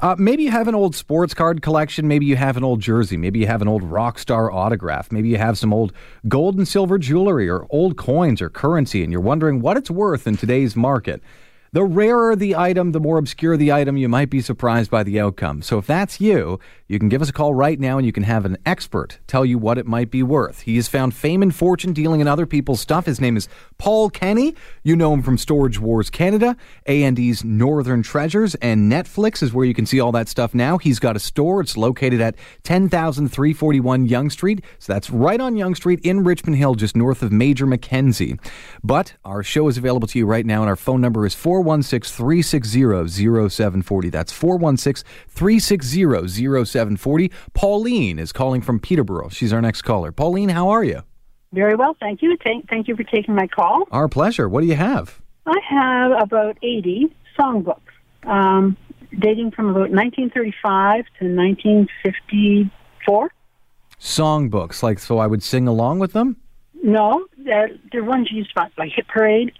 Uh, maybe you have an old sports card collection. Maybe you have an old jersey. Maybe you have an old rock star autograph. Maybe you have some old gold and silver jewelry or old coins or currency, and you're wondering what it's worth in today's market. The rarer the item, the more obscure the item, you might be surprised by the outcome. So if that's you, you can give us a call right now and you can have an expert tell you what it might be worth. He has found fame and fortune dealing in other people's stuff. His name is Paul Kenny. You know him from Storage Wars Canada, A&E's Northern Treasures, and Netflix is where you can see all that stuff now. He's got a store. It's located at 10341 Yonge Street. So that's right on Yonge Street in Richmond Hill, just north of Major Mackenzie. But our show is available to you right now, and our phone number is 416 360 0740. That's 416 360 0740. Pauline is calling from Peterborough. She's our next caller. Pauline, how are you? Very well, thank you. Thank, thank you for taking my call. Our pleasure. What do you have? I have about 80 songbooks um, dating from about 1935 to 1954. Songbooks, like so I would sing along with them? No, they're, they're ones used by like Hit Parade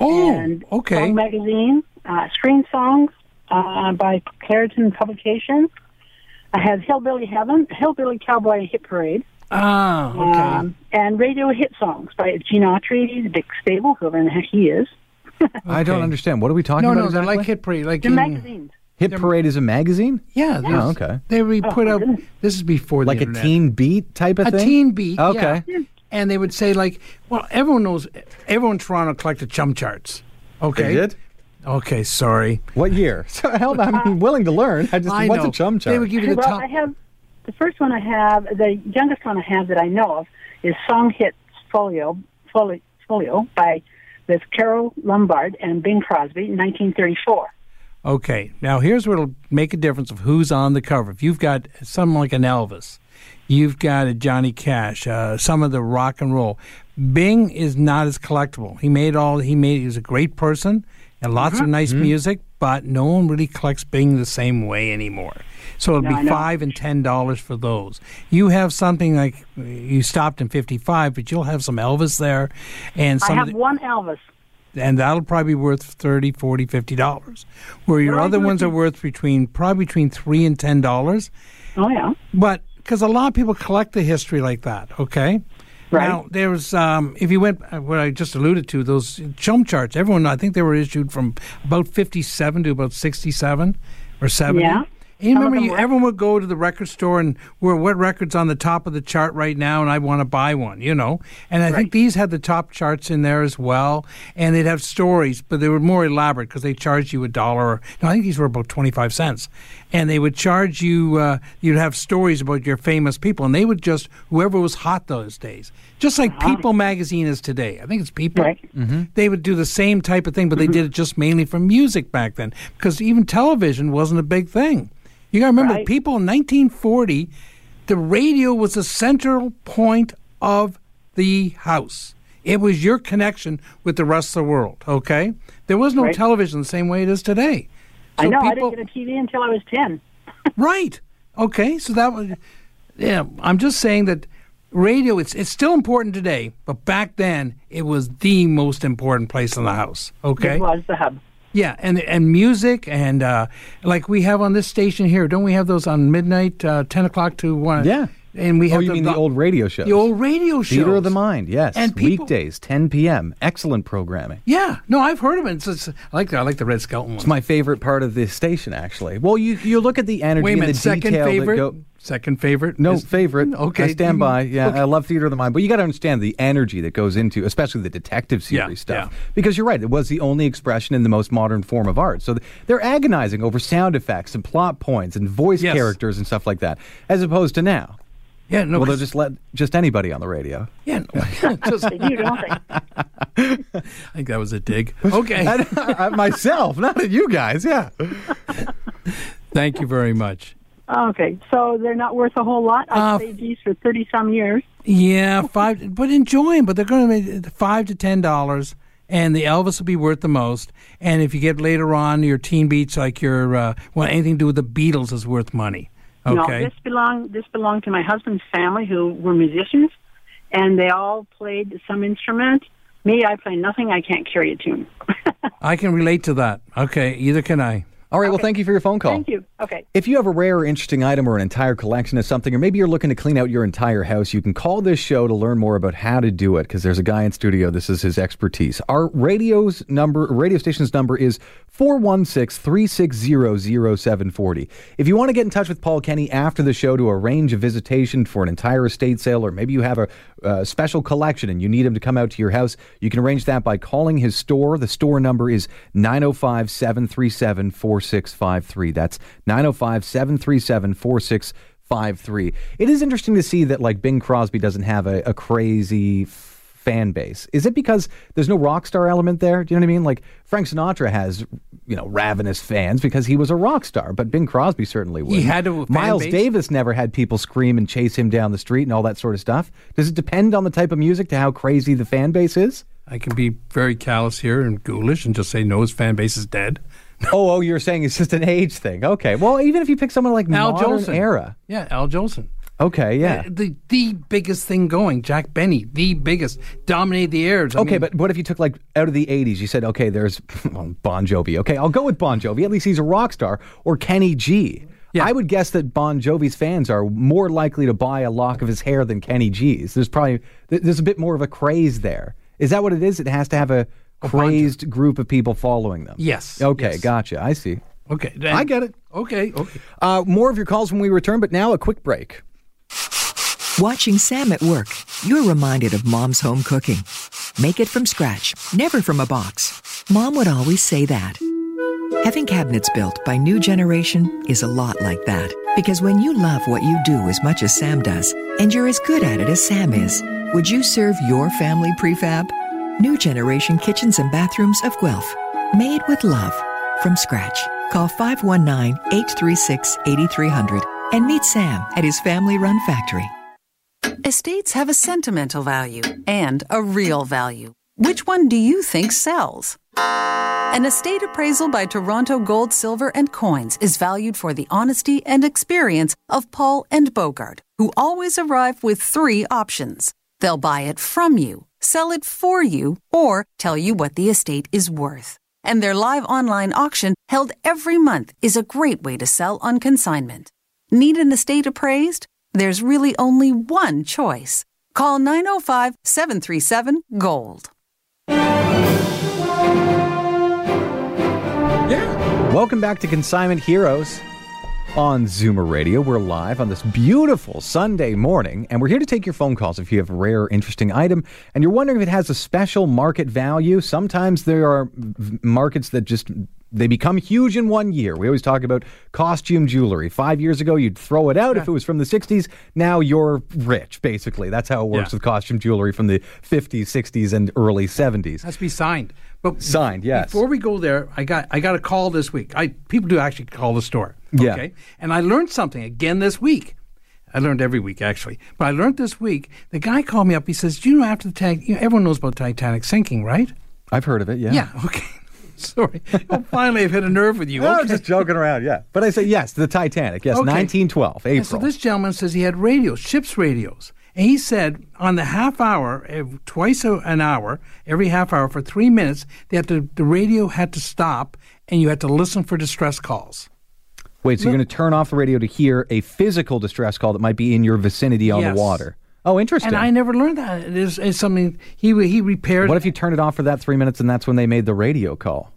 oh and okay. Song Magazine, uh, screen songs uh, by Charlton Publications. I have Hillbilly Heaven, Hillbilly Cowboy and Hit Parade. Ah, okay. Um, and radio hit songs by Gene Autry, Dick Stabile, whoever the heck he is. I don't understand. What are we talking no, about no, exactly? they're like hit parade, like The in- magazines. Hit Parade is a magazine? Yeah, Oh, okay. They re- Oh, put my out. This is before Like the a teen beat type of a thing? A teen beat. Okay. yeah. And they would say like, well, everyone knows. Everyone in Toronto collected CHUM charts. Okay. They did? Okay, sorry. What year? So, hell, I'm willing to learn. I just I what's know. a CHUM chart? They would give you the well, top. I have the first one I have, the youngest one I have that I know of is Song Hits Folio, Folio, Folio by with Carole Lombard and Bing Crosby in 1934. Okay, now here's what'll make a difference of who's on the cover. If you've got someone like an Elvis, you've got a Johnny Cash, uh, some of the rock and roll. Bing is not as collectible. He made all he made. He was a great person and lots Mm-hmm. of nice music, but no one really collects Bing the same way anymore. So it'll No, be five and ten dollars for those. You have something like you stopped in fifty five, but you'll have some Elvis there, and some of have the- one Elvis. and that'll probably be worth 30 40 50 dollars where your other ones are worth between probably between 3 and 10 dollars Oh yeah, but because a lot of people collect the history like that okay Right. now there's um, if you went uh, what i just alluded to those CHUM charts everyone i think they were issued from about 57 to about 67 or 70 Yeah. And you Some remember, you, everyone would go to the record store and where what record's on the top of the chart right now, and I want to buy one, you know. And I think these had the top charts in there as well, and they'd have stories, but they were more elaborate because they charged you a dollar. No, I think these were about twenty five cents, and they would charge you. Uh, you'd have stories about your famous people, and they would just whoever was hot those days, just like People magazine is today. I think it's People. Right. Mm-hmm. They would do the same type of thing, but they did it just mainly for music back then, because even television wasn't a big thing. You got to remember, Right. people in 1940, the radio was the central point of the house. It was your connection with the rest of the world. Okay, there was no Right. television the same way it is today. I know. people- I didn't get a TV until I was ten. right. Okay, so that was yeah. I'm just saying that radio it's it's still important today, but back then it was the most important place in the house. Okay, It was the hub. Yeah, and and music and uh, like we have on this station here, don't we have those on midnight, uh, ten o'clock to one? Yeah. and we have oh, have you mean the old radio shows? the old radio shows. Theater of the Mind, yes. And people- Weekdays, 10 p.m. Excellent programming. Yeah, no, I've heard of it. It's, it's, I like the, I like the Red Skelton It's one. my favorite part of the station, actually. Well, you you look at the energy Wait a and the second detail favorite. that go. Second favorite. No is- favorite. Mm, okay, I stand by. Yeah, okay. I love Theater of the Mind, but you got to understand the energy that goes into, especially the detective Yeah, series stuff. yeah. Because you're right, it was the only expression in the most modern form of art. So th- they're agonizing over sound effects and plot points and voice Yes. characters and stuff like that, as opposed to now. Yeah, no. well, they'll 'cause- just let just anybody on the radio. yeah, no, just- They do. I think that was a dig. Okay, I, myself, not at you guys. Yeah. thank you very much. Okay, so they're not worth a whole lot. Uh, I've saved these for thirty some years. Yeah, five, but enjoy them. But they're going to be five to ten dollars, and the Elvis will be worth the most. And if you get later on your teen beats, like your uh, well, anything to do with the Beatles is worth money. No, Okay, this belonged this belonged to my husband's family, who were musicians, and they all played some instrument. Me, I play nothing. I can't carry a tune. I can relate to that. Okay, either can I. All right. Well, thank you for your phone call. Thank you. Okay. If you have a rare or interesting item or an entire collection of something, or maybe you're looking to clean out your entire house, you can call this show to learn more about how to do it because there's a guy in studio. This is his expertise. Our radio's number, radio station's number is 416 360 0740. If you want to get in touch with Paul Kenny after the show to arrange a visitation for an entire estate sale, or maybe you have a uh, special collection and you need him to come out to your house, you can arrange that by calling his store. The store number is 905 737 4653. That's 905 737 4653. It is interesting to see that, like, Bing Crosby doesn't have a, a crazy fan base. Is it because there's no rock star element there? Do you know what I mean? Like, Frank Sinatra has, you know, ravenous fans because he was a rock star, but Bing Crosby certainly would. had a Miles base? Davis never had people scream and chase him down the street and all that sort of stuff. Does it depend on the type of music to how crazy the fan base is? I can be very callous here and ghoulish and just say no, his fan base is dead. oh, oh, you're saying it's just an age thing. Okay. Well, even if you pick someone like Al modern Jolson era. Yeah, Al Jolson. Okay, yeah. Uh, the the biggest thing going, Jack Benny, the biggest, dominated the airs. I Okay, mean, but what if you took like out of the 80s, you said, okay, there's well, Bon Jovi. Okay, I'll go with Bon Jovi. At least he's a rock star. Or Kenny G. Yeah. I would guess that Bon Jovi's fans are more likely to buy a lock of his hair than Kenny G's. There's probably there's a bit more of a craze there. Is that what it is? It has to have a crazed group of people following them. Yes, Okay, yes. gotcha. I see. Okay, then- I get it. Okay, okay. Uh, more of your calls when we return, but now a quick break. Watching Sam at work, you're reminded of mom's home cooking. Make it from scratch, never from a box. Mom would always say that. Having cabinets built by New Generation is a lot like that. Because when you love what you do as much as Sam does, and you're as good at it as Sam is, would you serve your family prefab? New Generation Kitchens and Bathrooms of Guelph. Made with love. From scratch. Call 519 836 8300 and meet Sam at his family run factory. Estates have a sentimental value and a real value. Which one do you think sells? An estate appraisal by Toronto Gold, Silver, and Coins is valued for the honesty and experience of Paul and Bogart, who always arrive with three options. They'll buy it from you, sell it for you, or tell you what the estate is worth. And their live online auction held every month is a great way to sell on consignment. Need an estate appraised? There's really only one choice. Call 905 737 GOLD. Yeah. Welcome back to Consignment Heroes on Zoomer Radio. We're live on this beautiful Sunday morning, and we're here to take your phone calls if you have a rare, interesting item and you're wondering if it has a special market value. Sometimes there are markets that just they become huge in one year. We always talk about costume jewelry. Five years ago, you'd throw it out if it was from the 60s. Now you're rich, basically. That's how it works Yeah. with costume jewelry from the 50s, 60s, and early 70s. It Has to be signed. But Signed, yes. Before we go there, I got I got a call this week. I people do actually call the store. Yeah. And I learned something again this week. I learned every week actually, but I learned this week. The guy called me up. He says, "Do you know after the tag? You know, everyone knows about Titanic sinking, right?" I've heard of it, yeah. Yeah. Okay. Sorry. well, finally, I've hit a nerve with you. No, okay. I'm just joking around, yeah. But I say yes, the Titanic, yes, Okay. 1912, And so this gentleman says he had radios, ship's radios. And he said on the half hour, twice an hour, every half hour for three minutes, they had to, the radio had to stop and you had to listen for distress calls. Wait, so you're going to turn off the radio to hear a physical distress call that might be in your vicinity on Yes. the water? Oh, interesting. And I never learned that. It is it's something he he repaired. what if you turn it off for that three minutes and that's when they made the radio call?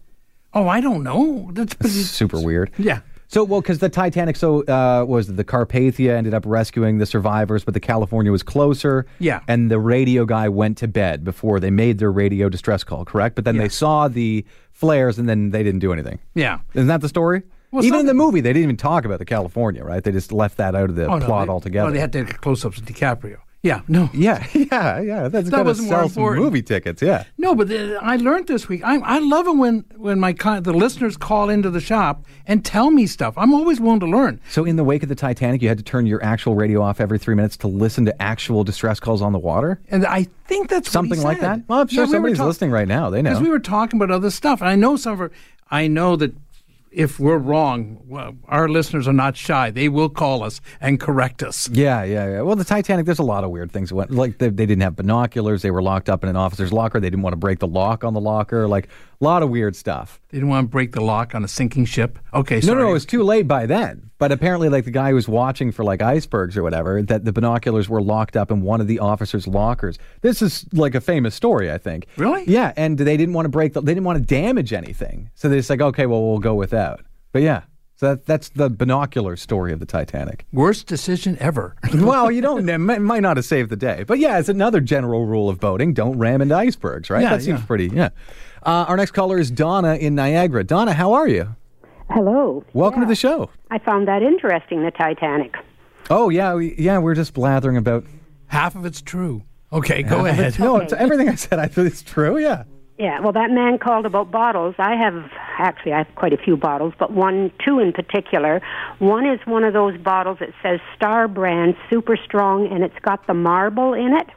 Oh, I don't know. That's it's- super weird. Yeah. So, well, because the Titanic, so uh, was the Carpathia ended up rescuing the survivors, but the California was closer. Yeah. And the radio guy went to bed before they made their radio distress call, correct? But then they saw the flares and then they didn't do anything. Yeah. Isn't that the story? Well, even in the movie, they didn't even talk about the California, right? They just left that out of the Oh, no, plot they, altogether. Oh, they had to close-ups of DiCaprio. Yeah, no. Yeah, yeah, yeah. That's That was more sell important. movie tickets. Yeah. No, but the, I learned this week. I, I love it when when my con- the listeners call into the shop and tell me stuff. I'm always willing to learn. So, in the wake of the Titanic, you had to turn your actual radio off every three minutes to listen to actual distress calls on the water. And I think that's Something like that. Well, I'm sure Yeah, we somebody's talk- listening right now. They know. Because we were talking about other stuff, and I know some of our, I know that if we're wrong, well, our listeners are not shy. They will call us and correct us. Yeah, yeah, yeah. Well, the Titanic, there's a lot of weird things. went Like they, they didn't have binoculars. They were locked up in an officer's locker. They didn't want to break the lock on the locker. Like a lot of weird stuff. They didn't want to break the lock on a sinking ship. Okay, sorry. no, no, it was too late by then. But apparently, like the guy who was watching for like icebergs or whatever, that the binoculars were locked up in one of the officers' lockers. This is like a famous story, I think. Really? Yeah, and they didn't want to break. The, they didn't want to damage anything, so they're just like, okay, well, we'll go without. But yeah, so that, that's the binocular story of the Titanic. Worst decision ever. well, you don't it might not have saved the day, but yeah, it's another general rule of boating: don't ram into icebergs, right? Yeah, that seems yeah. pretty. Yeah. Uh, our next caller is Donna in Niagara. Donna, how are you? Hello. Welcome to the show. I found that interesting, the Titanic. Oh yeah, we, yeah, we're just blathering about. Half of it's true. Okay, go half ahead. No, it's, everything I said, I think it's true. Yeah. Yeah, well, that man called about bottles. I have, actually, I have quite a few bottles, but one, two in particular. One is one of those bottles that says Star Brand Super Strong, and it's got the marble in it.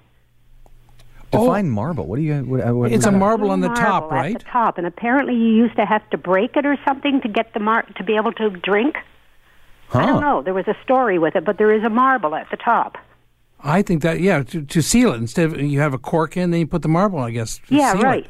Define marble. What do you? What, uh, what, It's a marble on the Marble top, At right? the top, and apparently you used to have to break it or something to get the mar- to be able to drink. I don't know. There was a story with it, but there is a marble at the top. I think that yeah, to, to seal it instead of you have a cork in, then you put the marble. I guess. to Yeah, seal it.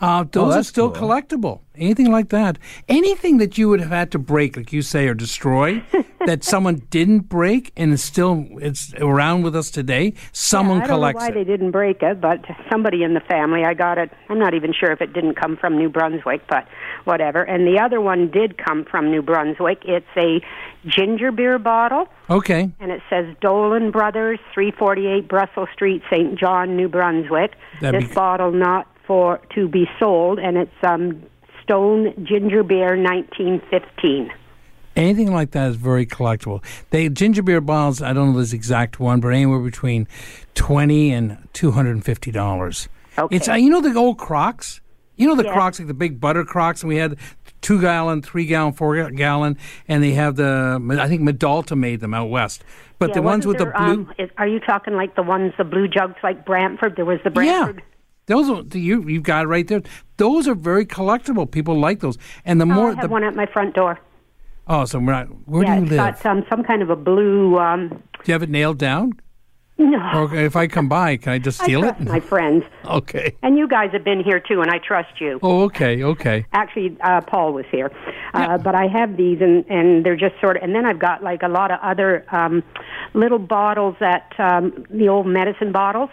Uh, those are Oh, that's still cool. collectible. Anything like that. Anything that you would have had to break, like you say, or destroy, that someone didn't break and is still it's around with us today, someone I don't collects know why it. they didn't break it, but somebody in the family, I got it. I'm not even sure if it didn't come from New Brunswick, but whatever. And the other one did come from New Brunswick. It's a ginger beer bottle, Okay. and it says Dolan Brothers, 348 Brussels Street, St. John, New Brunswick. That'd this be- bottle not for to be sold, and it's um, Stone Ginger Beer, 1915. Anything like that is very collectible. They ginger beer bottles. I don't know this exact one, but anywhere between twenty and two hundred and fifty dollars. Okay. It's uh, you know the old crocks. You know the Yeah. crocks like the big butter crocks, and we had two gallon, three gallon, four gallon, and they have the I think Medalta made them out west. But Yeah, the ones with wasn't the blue, Um, is, are you talking like the ones, the blue jugs, like Brantford? There was the yeah. Those are you you've got it right there. Those are very collectible. People like those, and the Oh, more I have the one at my front door. oh, so we're not, where yeah, do you live? got um, some kind of a blue. Um, do you have it nailed down? no, Or if I come by, can I just steal I trust it? my friends, Okay. and you guys have been here too, and I trust you. Oh, okay, okay. Actually, uh, Paul was here, uh, but I have these, and and they're just sort of. And then I've got like a lot of other um, little bottles that um, the old medicine bottles.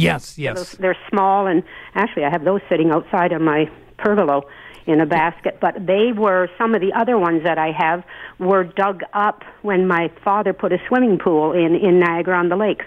Yes, Those, yes. they're small, and actually, I have those sitting outside on my pergola in a basket. But they were some of the other ones that I have were dug up when my father put a swimming pool in in Niagara on the Lake.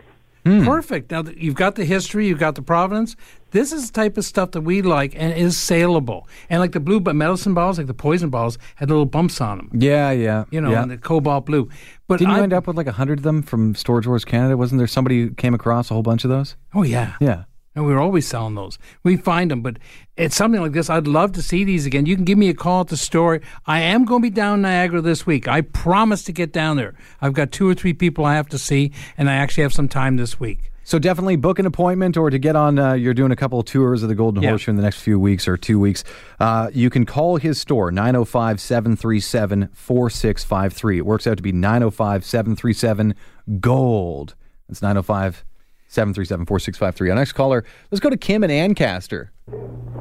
Hmm. Perfect. Now that you've got the history, you've got the provenance. This is the type of stuff that we like and is saleable. And like the blue but medicine balls, like the poison balls, had little bumps on them. Yeah, yeah. You know, yeah. and the cobalt blue. But Didn't you end up with like a hundred of them from Storage Wars Canada? Wasn't there somebody who came across a whole bunch of those? Oh yeah. Yeah. And we were always selling those. We find them, but it's something like this. I'd love to see these again. You can give me a call at the store. I am going to be down Niagara this week. I promise to get down there. I've got two or three people I have to see, and I actually have some time this week. So definitely book an appointment or to get on. Uh, you're doing a couple of tours of the Golden Yeah. Horseshoe in the next few weeks or two weeks. Uh, you can call his store 905 737 4653. It works out to be 905 737 Gold. That's 905 737 4653. Our next caller, let's go to Kim in Ancaster.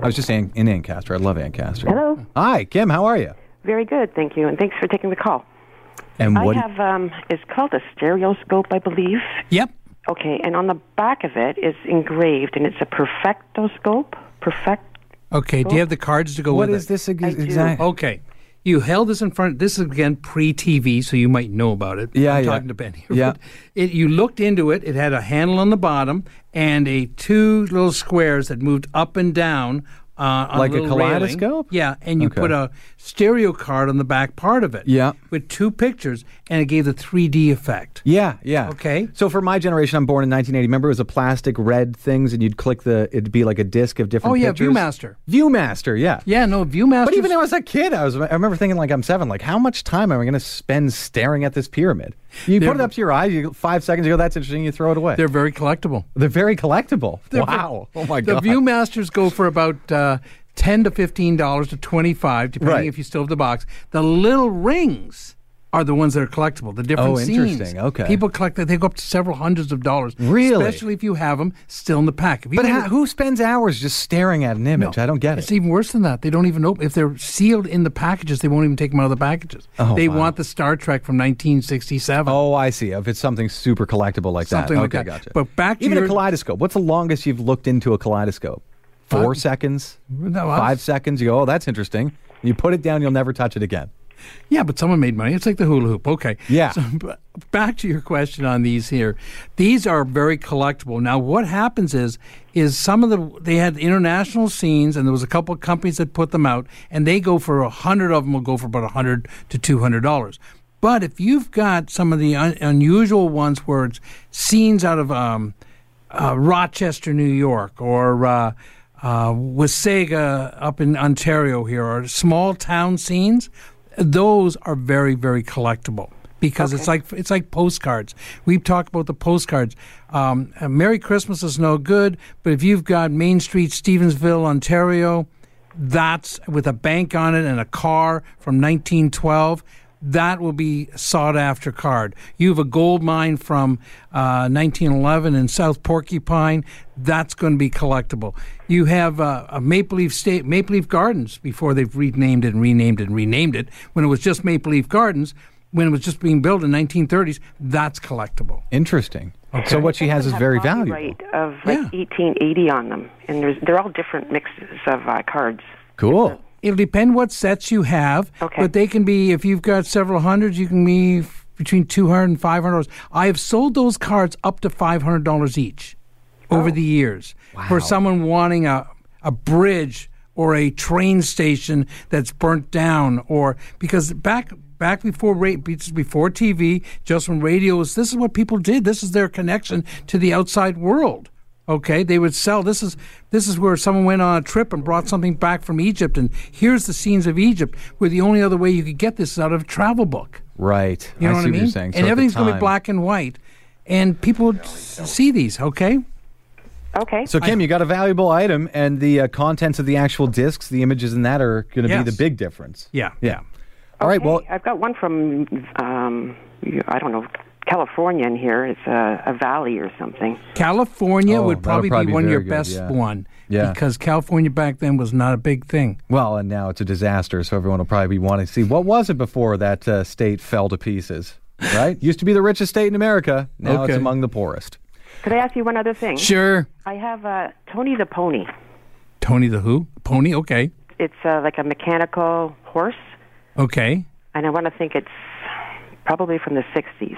I was just saying in Ancaster. I love Ancaster. Hello. Hi, Kim. How are you? Very good, thank you, and thanks for taking the call. And what? I have um, it's called a stereoscope, I believe. Yep. Okay, and on the back of it is engraved, and it's a perfectoscope. Perfect. Okay. Do you have the cards to go What with is it? this ex- exactly? Okay. You held this in front. This is again pre-TV, so you might know about it. Yeah, I'm yeah. talking to Ben here. Yeah. But It, you looked into it. It had a handle on the bottom and a two little squares that moved up and down. Uh, Like a railing. kaleidoscope? Yeah, and you Okay. put a stereo card on the back part of it. Yeah. with two pictures, and it gave the 3D effect. Yeah, yeah. Okay. So for my generation, I'm born in 1980. Remember, it was a plastic red things, and you'd click the. It'd be like a disc of different. Oh yeah, pictures. ViewMaster. ViewMaster, yeah. Yeah, no ViewMaster. But even when I was a kid, I was. I remember thinking, like, I'm seven. Like, how much time am I going to spend staring at this pyramid? You They're- put it up to your eyes. You five seconds. ago, that's interesting. You throw it away. they're very collectible. They're very collectible. They're wow. ver- oh my god. the. ViewMasters go for about uh, ten to fifteen dollars to twenty five, depending Right. if you still have the box. The little rings are the ones that are collectible. The different Oh, scenes. interesting. Okay. People collect that. They go up to several hundreds of dollars. Really? Especially if you have them still in the pack. But it- who spends hours just staring at an image? I don't get It's it. It's even worse than that. They don't even open. If they're sealed in the packages, they won't even take them out of the packages. Oh, they wow. want the Star Trek from 1967. Oh, I see. If it's something super collectible like Something that. like okay, that. gotcha. But back to even your- a kaleidoscope. What's the longest you've looked into a kaleidoscope? Four seconds. No, Five seconds. You go, oh, that's interesting. You put it down, you'll never touch it again. Yeah, but someone made money. It's like the hula hoop. Okay. Yeah. So back to your question on these here. These are very collectible. Now, what happens is, is some of the they had international scenes, and there was a couple of companies that put them out, and they go for a hundred of them will go for about a hundred to two hundred dollars. But if you've got some of the un- unusual ones where it's scenes out of um, uh, Rochester, New York, or uh, uh, Wasaga up in Ontario here, or small town scenes, those are very, very collectible because it's like it's like postcards. We've talked about the postcards. Um, uh, Merry Christmas is no good, but if you've got Main Street, Stevensville, Ontario, that's with a bank on it and a car from 1912. That will be sought after card. You have a gold mine from uh, 1911 in South Porcupine, that's going to be collectible. You have uh, a Maple Leaf State, Maple Leaf Gardens before they've renamed it and renamed it and renamed it. When it was just Maple Leaf Gardens, when it was just being built in 1930s, that's collectible. Interesting. So what she has is very valuable. Right of like 1880 on them, and there's they're all different mixes of uh, cards. Cool. It'll depend what sets you have, Okay. but they can be if you've got several hundreds, you can be f- between two hundred and five hundred dollars. I have sold those cards up to five hundred dollars each over oh. the years for someone wanting a a bridge or a train station that's burnt down, or because back back before before TV, just when radio was this is what people did. This is their connection to the outside world. Okay, they would sell. This is this is where someone went on a trip and brought something back from Egypt, and here's the scenes of Egypt. Where the only other way you could get this is out of a travel book. Right. You know I what see I mean? what you're saying. So and at everything's going to be black and white, and people would see these. Okay. Okay. So Kim, you got a valuable item, and the uh, contents of the actual discs, the images in that are going to Yes. be the big difference. Yeah. Yeah. All right. Well, I've got one from um, I don't know California in here. It's a, a valley or something. California Oh, would probably, probably be be one of your good, best yeah. one. Yeah. Because California back then was not a big thing. well, and now it's a disaster, so everyone will probably be wanting to see what was it before that uh, state fell to pieces. Right? Used to be the richest state in America. Now it's among the poorest. Could I ask you one other thing? Sure. I have uh, Tony the Pony. Tony the Who? Pony? Okay. It's uh, like a mechanical horse, Okay. and I want to think it's probably from the 60s.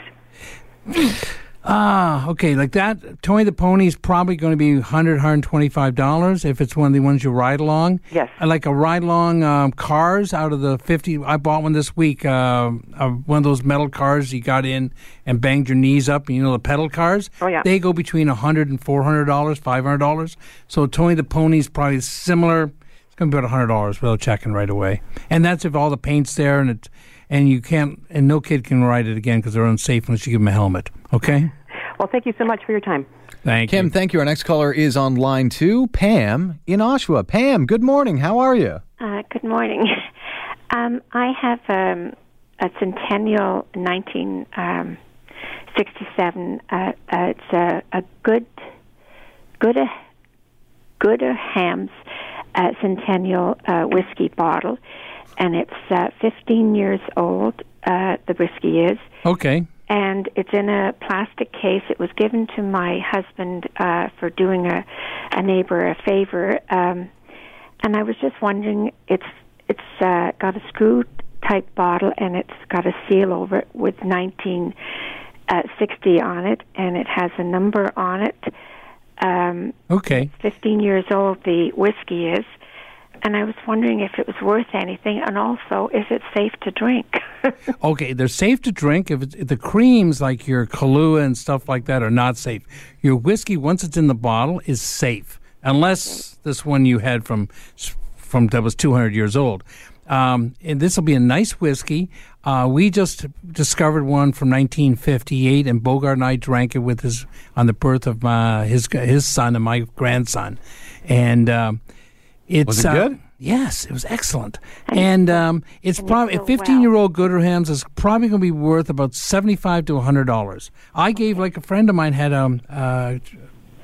Ah, okay. Like that, Tony the Pony is probably going to be $100, $125 if it's one of the ones you ride along. Yes. I like a ride along um, cars out of the 50. I bought one this week, uh, uh, one of those metal cars you got in and banged your knees up, you know, the pedal cars. Oh, yeah. They go between $100 and $400, $500. So Tony the Pony is probably similar. It's going to be about $100 without checking right away. And that's if all the paint's there and it. And you can't, and no kid can ride it again because they're unsafe unless you give them a helmet. Okay? Well, thank you so much for your time. Thank Kim, thank you. Our next caller is on line two, Pam in Oshawa. Pam, good morning. How are you? Uh, good morning. Um, I have um, a Centennial 1967. uh, uh, it's a, a good, good, good Hams uh, Centennial uh, whiskey bottle, and it's uh, 15 years old. Uh, the whiskey is, Okay. and it's in a plastic case. It was given to my husband uh, for doing a, a neighbor a favor, um, and I was just wondering. It's it's uh, got a screw type bottle, and it's got a seal over it with 1960 on it, and it has a number on it. Um, Okay. 15 years old. The whiskey is. And I was wondering if it was worth anything, and also is it safe to drink? Okay, they're safe to drink. If, if the creams like your Kahlua and stuff like that are not safe, your whiskey once it's in the bottle is safe, unless this one you had from from that was 200 years old. Um, and this will be a nice whiskey. Uh, we just discovered one from 1958, and Bogart and I drank it with his on the birth of his his son and my grandson, and um, it's Was it uh, good? Yes, it was excellent, and um, it's probably a fifteen-year-old Gooderhams is probably going to be worth about seventy-five to hundred dollars. I gave like a friend of mine had a um, uh,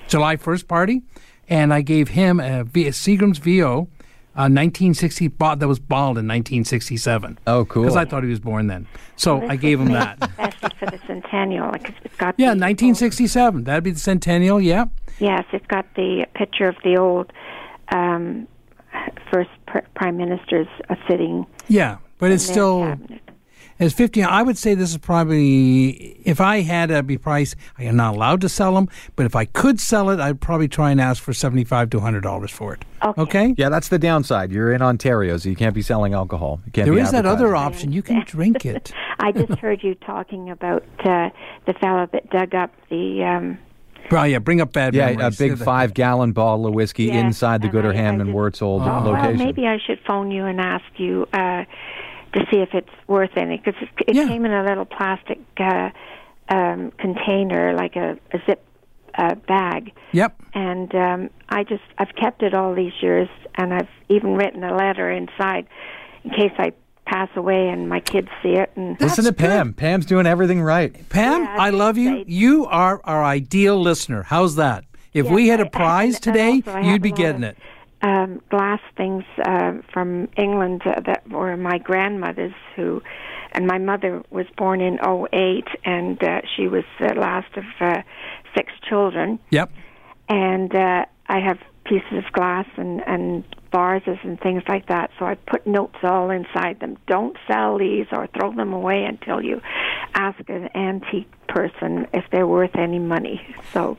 July first party, and I gave him a, v, a Seagram's VO. Uh, 1960 bought that was bald in 1967. Oh, cool! Because I thought he was born then, so I gave him that. Especially for the centennial, like it's got Yeah, the 1967. That'd be the centennial. Yeah. Yes, it's got the picture of the old um, first pr- prime ministers uh, sitting. Yeah, but it's in their still cabinet. it's fifteen. I would say this is probably if I had a be priced. I am not allowed to sell them, but if I could sell it, I'd probably try and ask for seventy-five to hundred dollars for it. Okay. Yeah, that's the downside. You're in Ontario, so you can't be selling alcohol. You can't There be is that other option. You can drink it. I just heard you talking about uh, the fellow that dug up the. Um, Well, yeah, bring up bad Yeah, a big five gallon bottle of whiskey Yes, inside the Gooderham and I- Gooder I Hamden just- Wirtz old well, location. maybe I should phone you and ask you uh, to see if it's worth any because it, it came in a little plastic uh, um, container, like a, a zip uh, bag. Yep. And um, I just I've kept it all these years, and I've even written a letter inside in case I pass away and my kids see it. And Listen to Pam. Pam's doing everything right. Pam, I love you. You are our ideal listener. How's that? If we had a prize today, also I you'd be getting of- it. um, glass things uh, from England uh, that were my grandmother's who and my mother was born in '08, and uh, she was the last of uh, six children Yep. and uh, I have pieces of glass and and vases and things like that. So I put notes all inside them. Don't sell these or throw them away until you ask an antique person if they're worth any money. So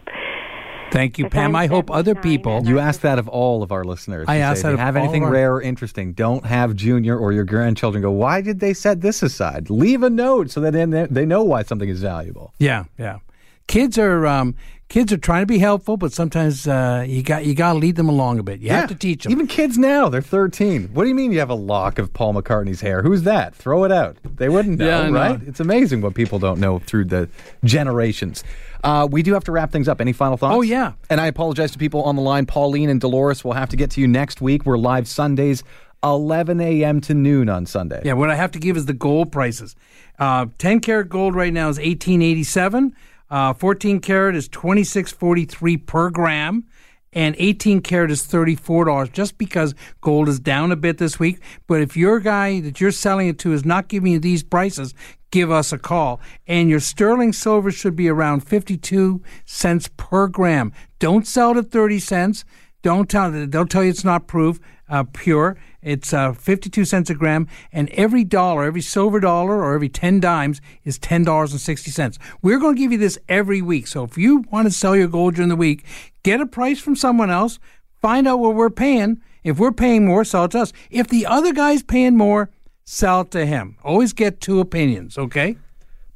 Thank you, Pam. I hope other people. You asked that of all of our listeners. I You asked say, that if you of have anything our- rare or interesting, don't have Junior or your grandchildren go, why did they set this aside? Leave a note so that then they- they know why something is valuable. Yeah, yeah. Kids are um, kids are trying to be helpful, but sometimes uh, you got you got to lead them along a bit. You have to teach them. Even kids now, they're 13. What do you mean you have a lock of Paul McCartney's hair? Who's that? Throw it out. They wouldn't know, Yeah, I know. right? It's amazing what people don't know through the generations. Uh, we do have to wrap things up. Any final thoughts? Oh, yeah. And I apologize to people on the line. Pauline and Dolores will have to get to you next week. We're live Sundays, 11 a.m. to noon on Sunday. Yeah, what I have to give is the gold prices. Uh, 10 karat gold right now is 1887. Uh, 14 carat is 2643 per gram. And 18 karat is $34 just because gold is down a bit this week. But if your guy that you're selling it to is not giving you these prices, give us a call. And your sterling silver should be around 52 cents per gram. Don't sell it at 30 cents. Don't tell. They'll tell you it's not proof uh, pure. It's uh, 52 cents a gram, and every dollar, every silver dollar, or every 10 dimes is $10.60. We're going to give you this every week. So if you want to sell your gold during the week, get a price from someone else, find out what we're paying. If we're paying more, sell it to us. If the other guy's paying more, sell it to him. Always get two opinions, okay?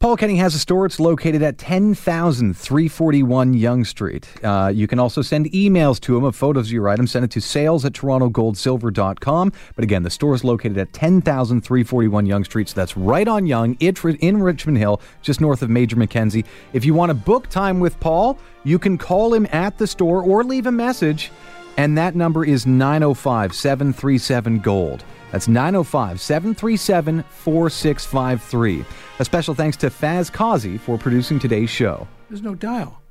Paul Kenny has a store. It's located at 10,341 Yonge Street. Uh, you can also send emails to him of photos of your items. Send it to sales at torontogoldsilver.com. But again, the store is located at 10,341 Yonge Street. So that's right on Yonge, in Richmond Hill, just north of Major Mackenzie. If you want to book time with Paul, you can call him at the store or leave a message. And that number is 905 737 Gold. That's 905 737 4653. A special thanks to Faz Kazi for producing today's show. There's no dial.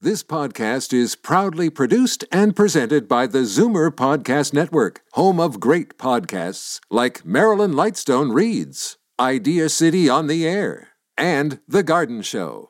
This podcast is proudly produced and presented by the Zoomer Podcast Network, home of great podcasts like Marilyn Lightstone Reads, Idea City on the Air, and The Garden Show.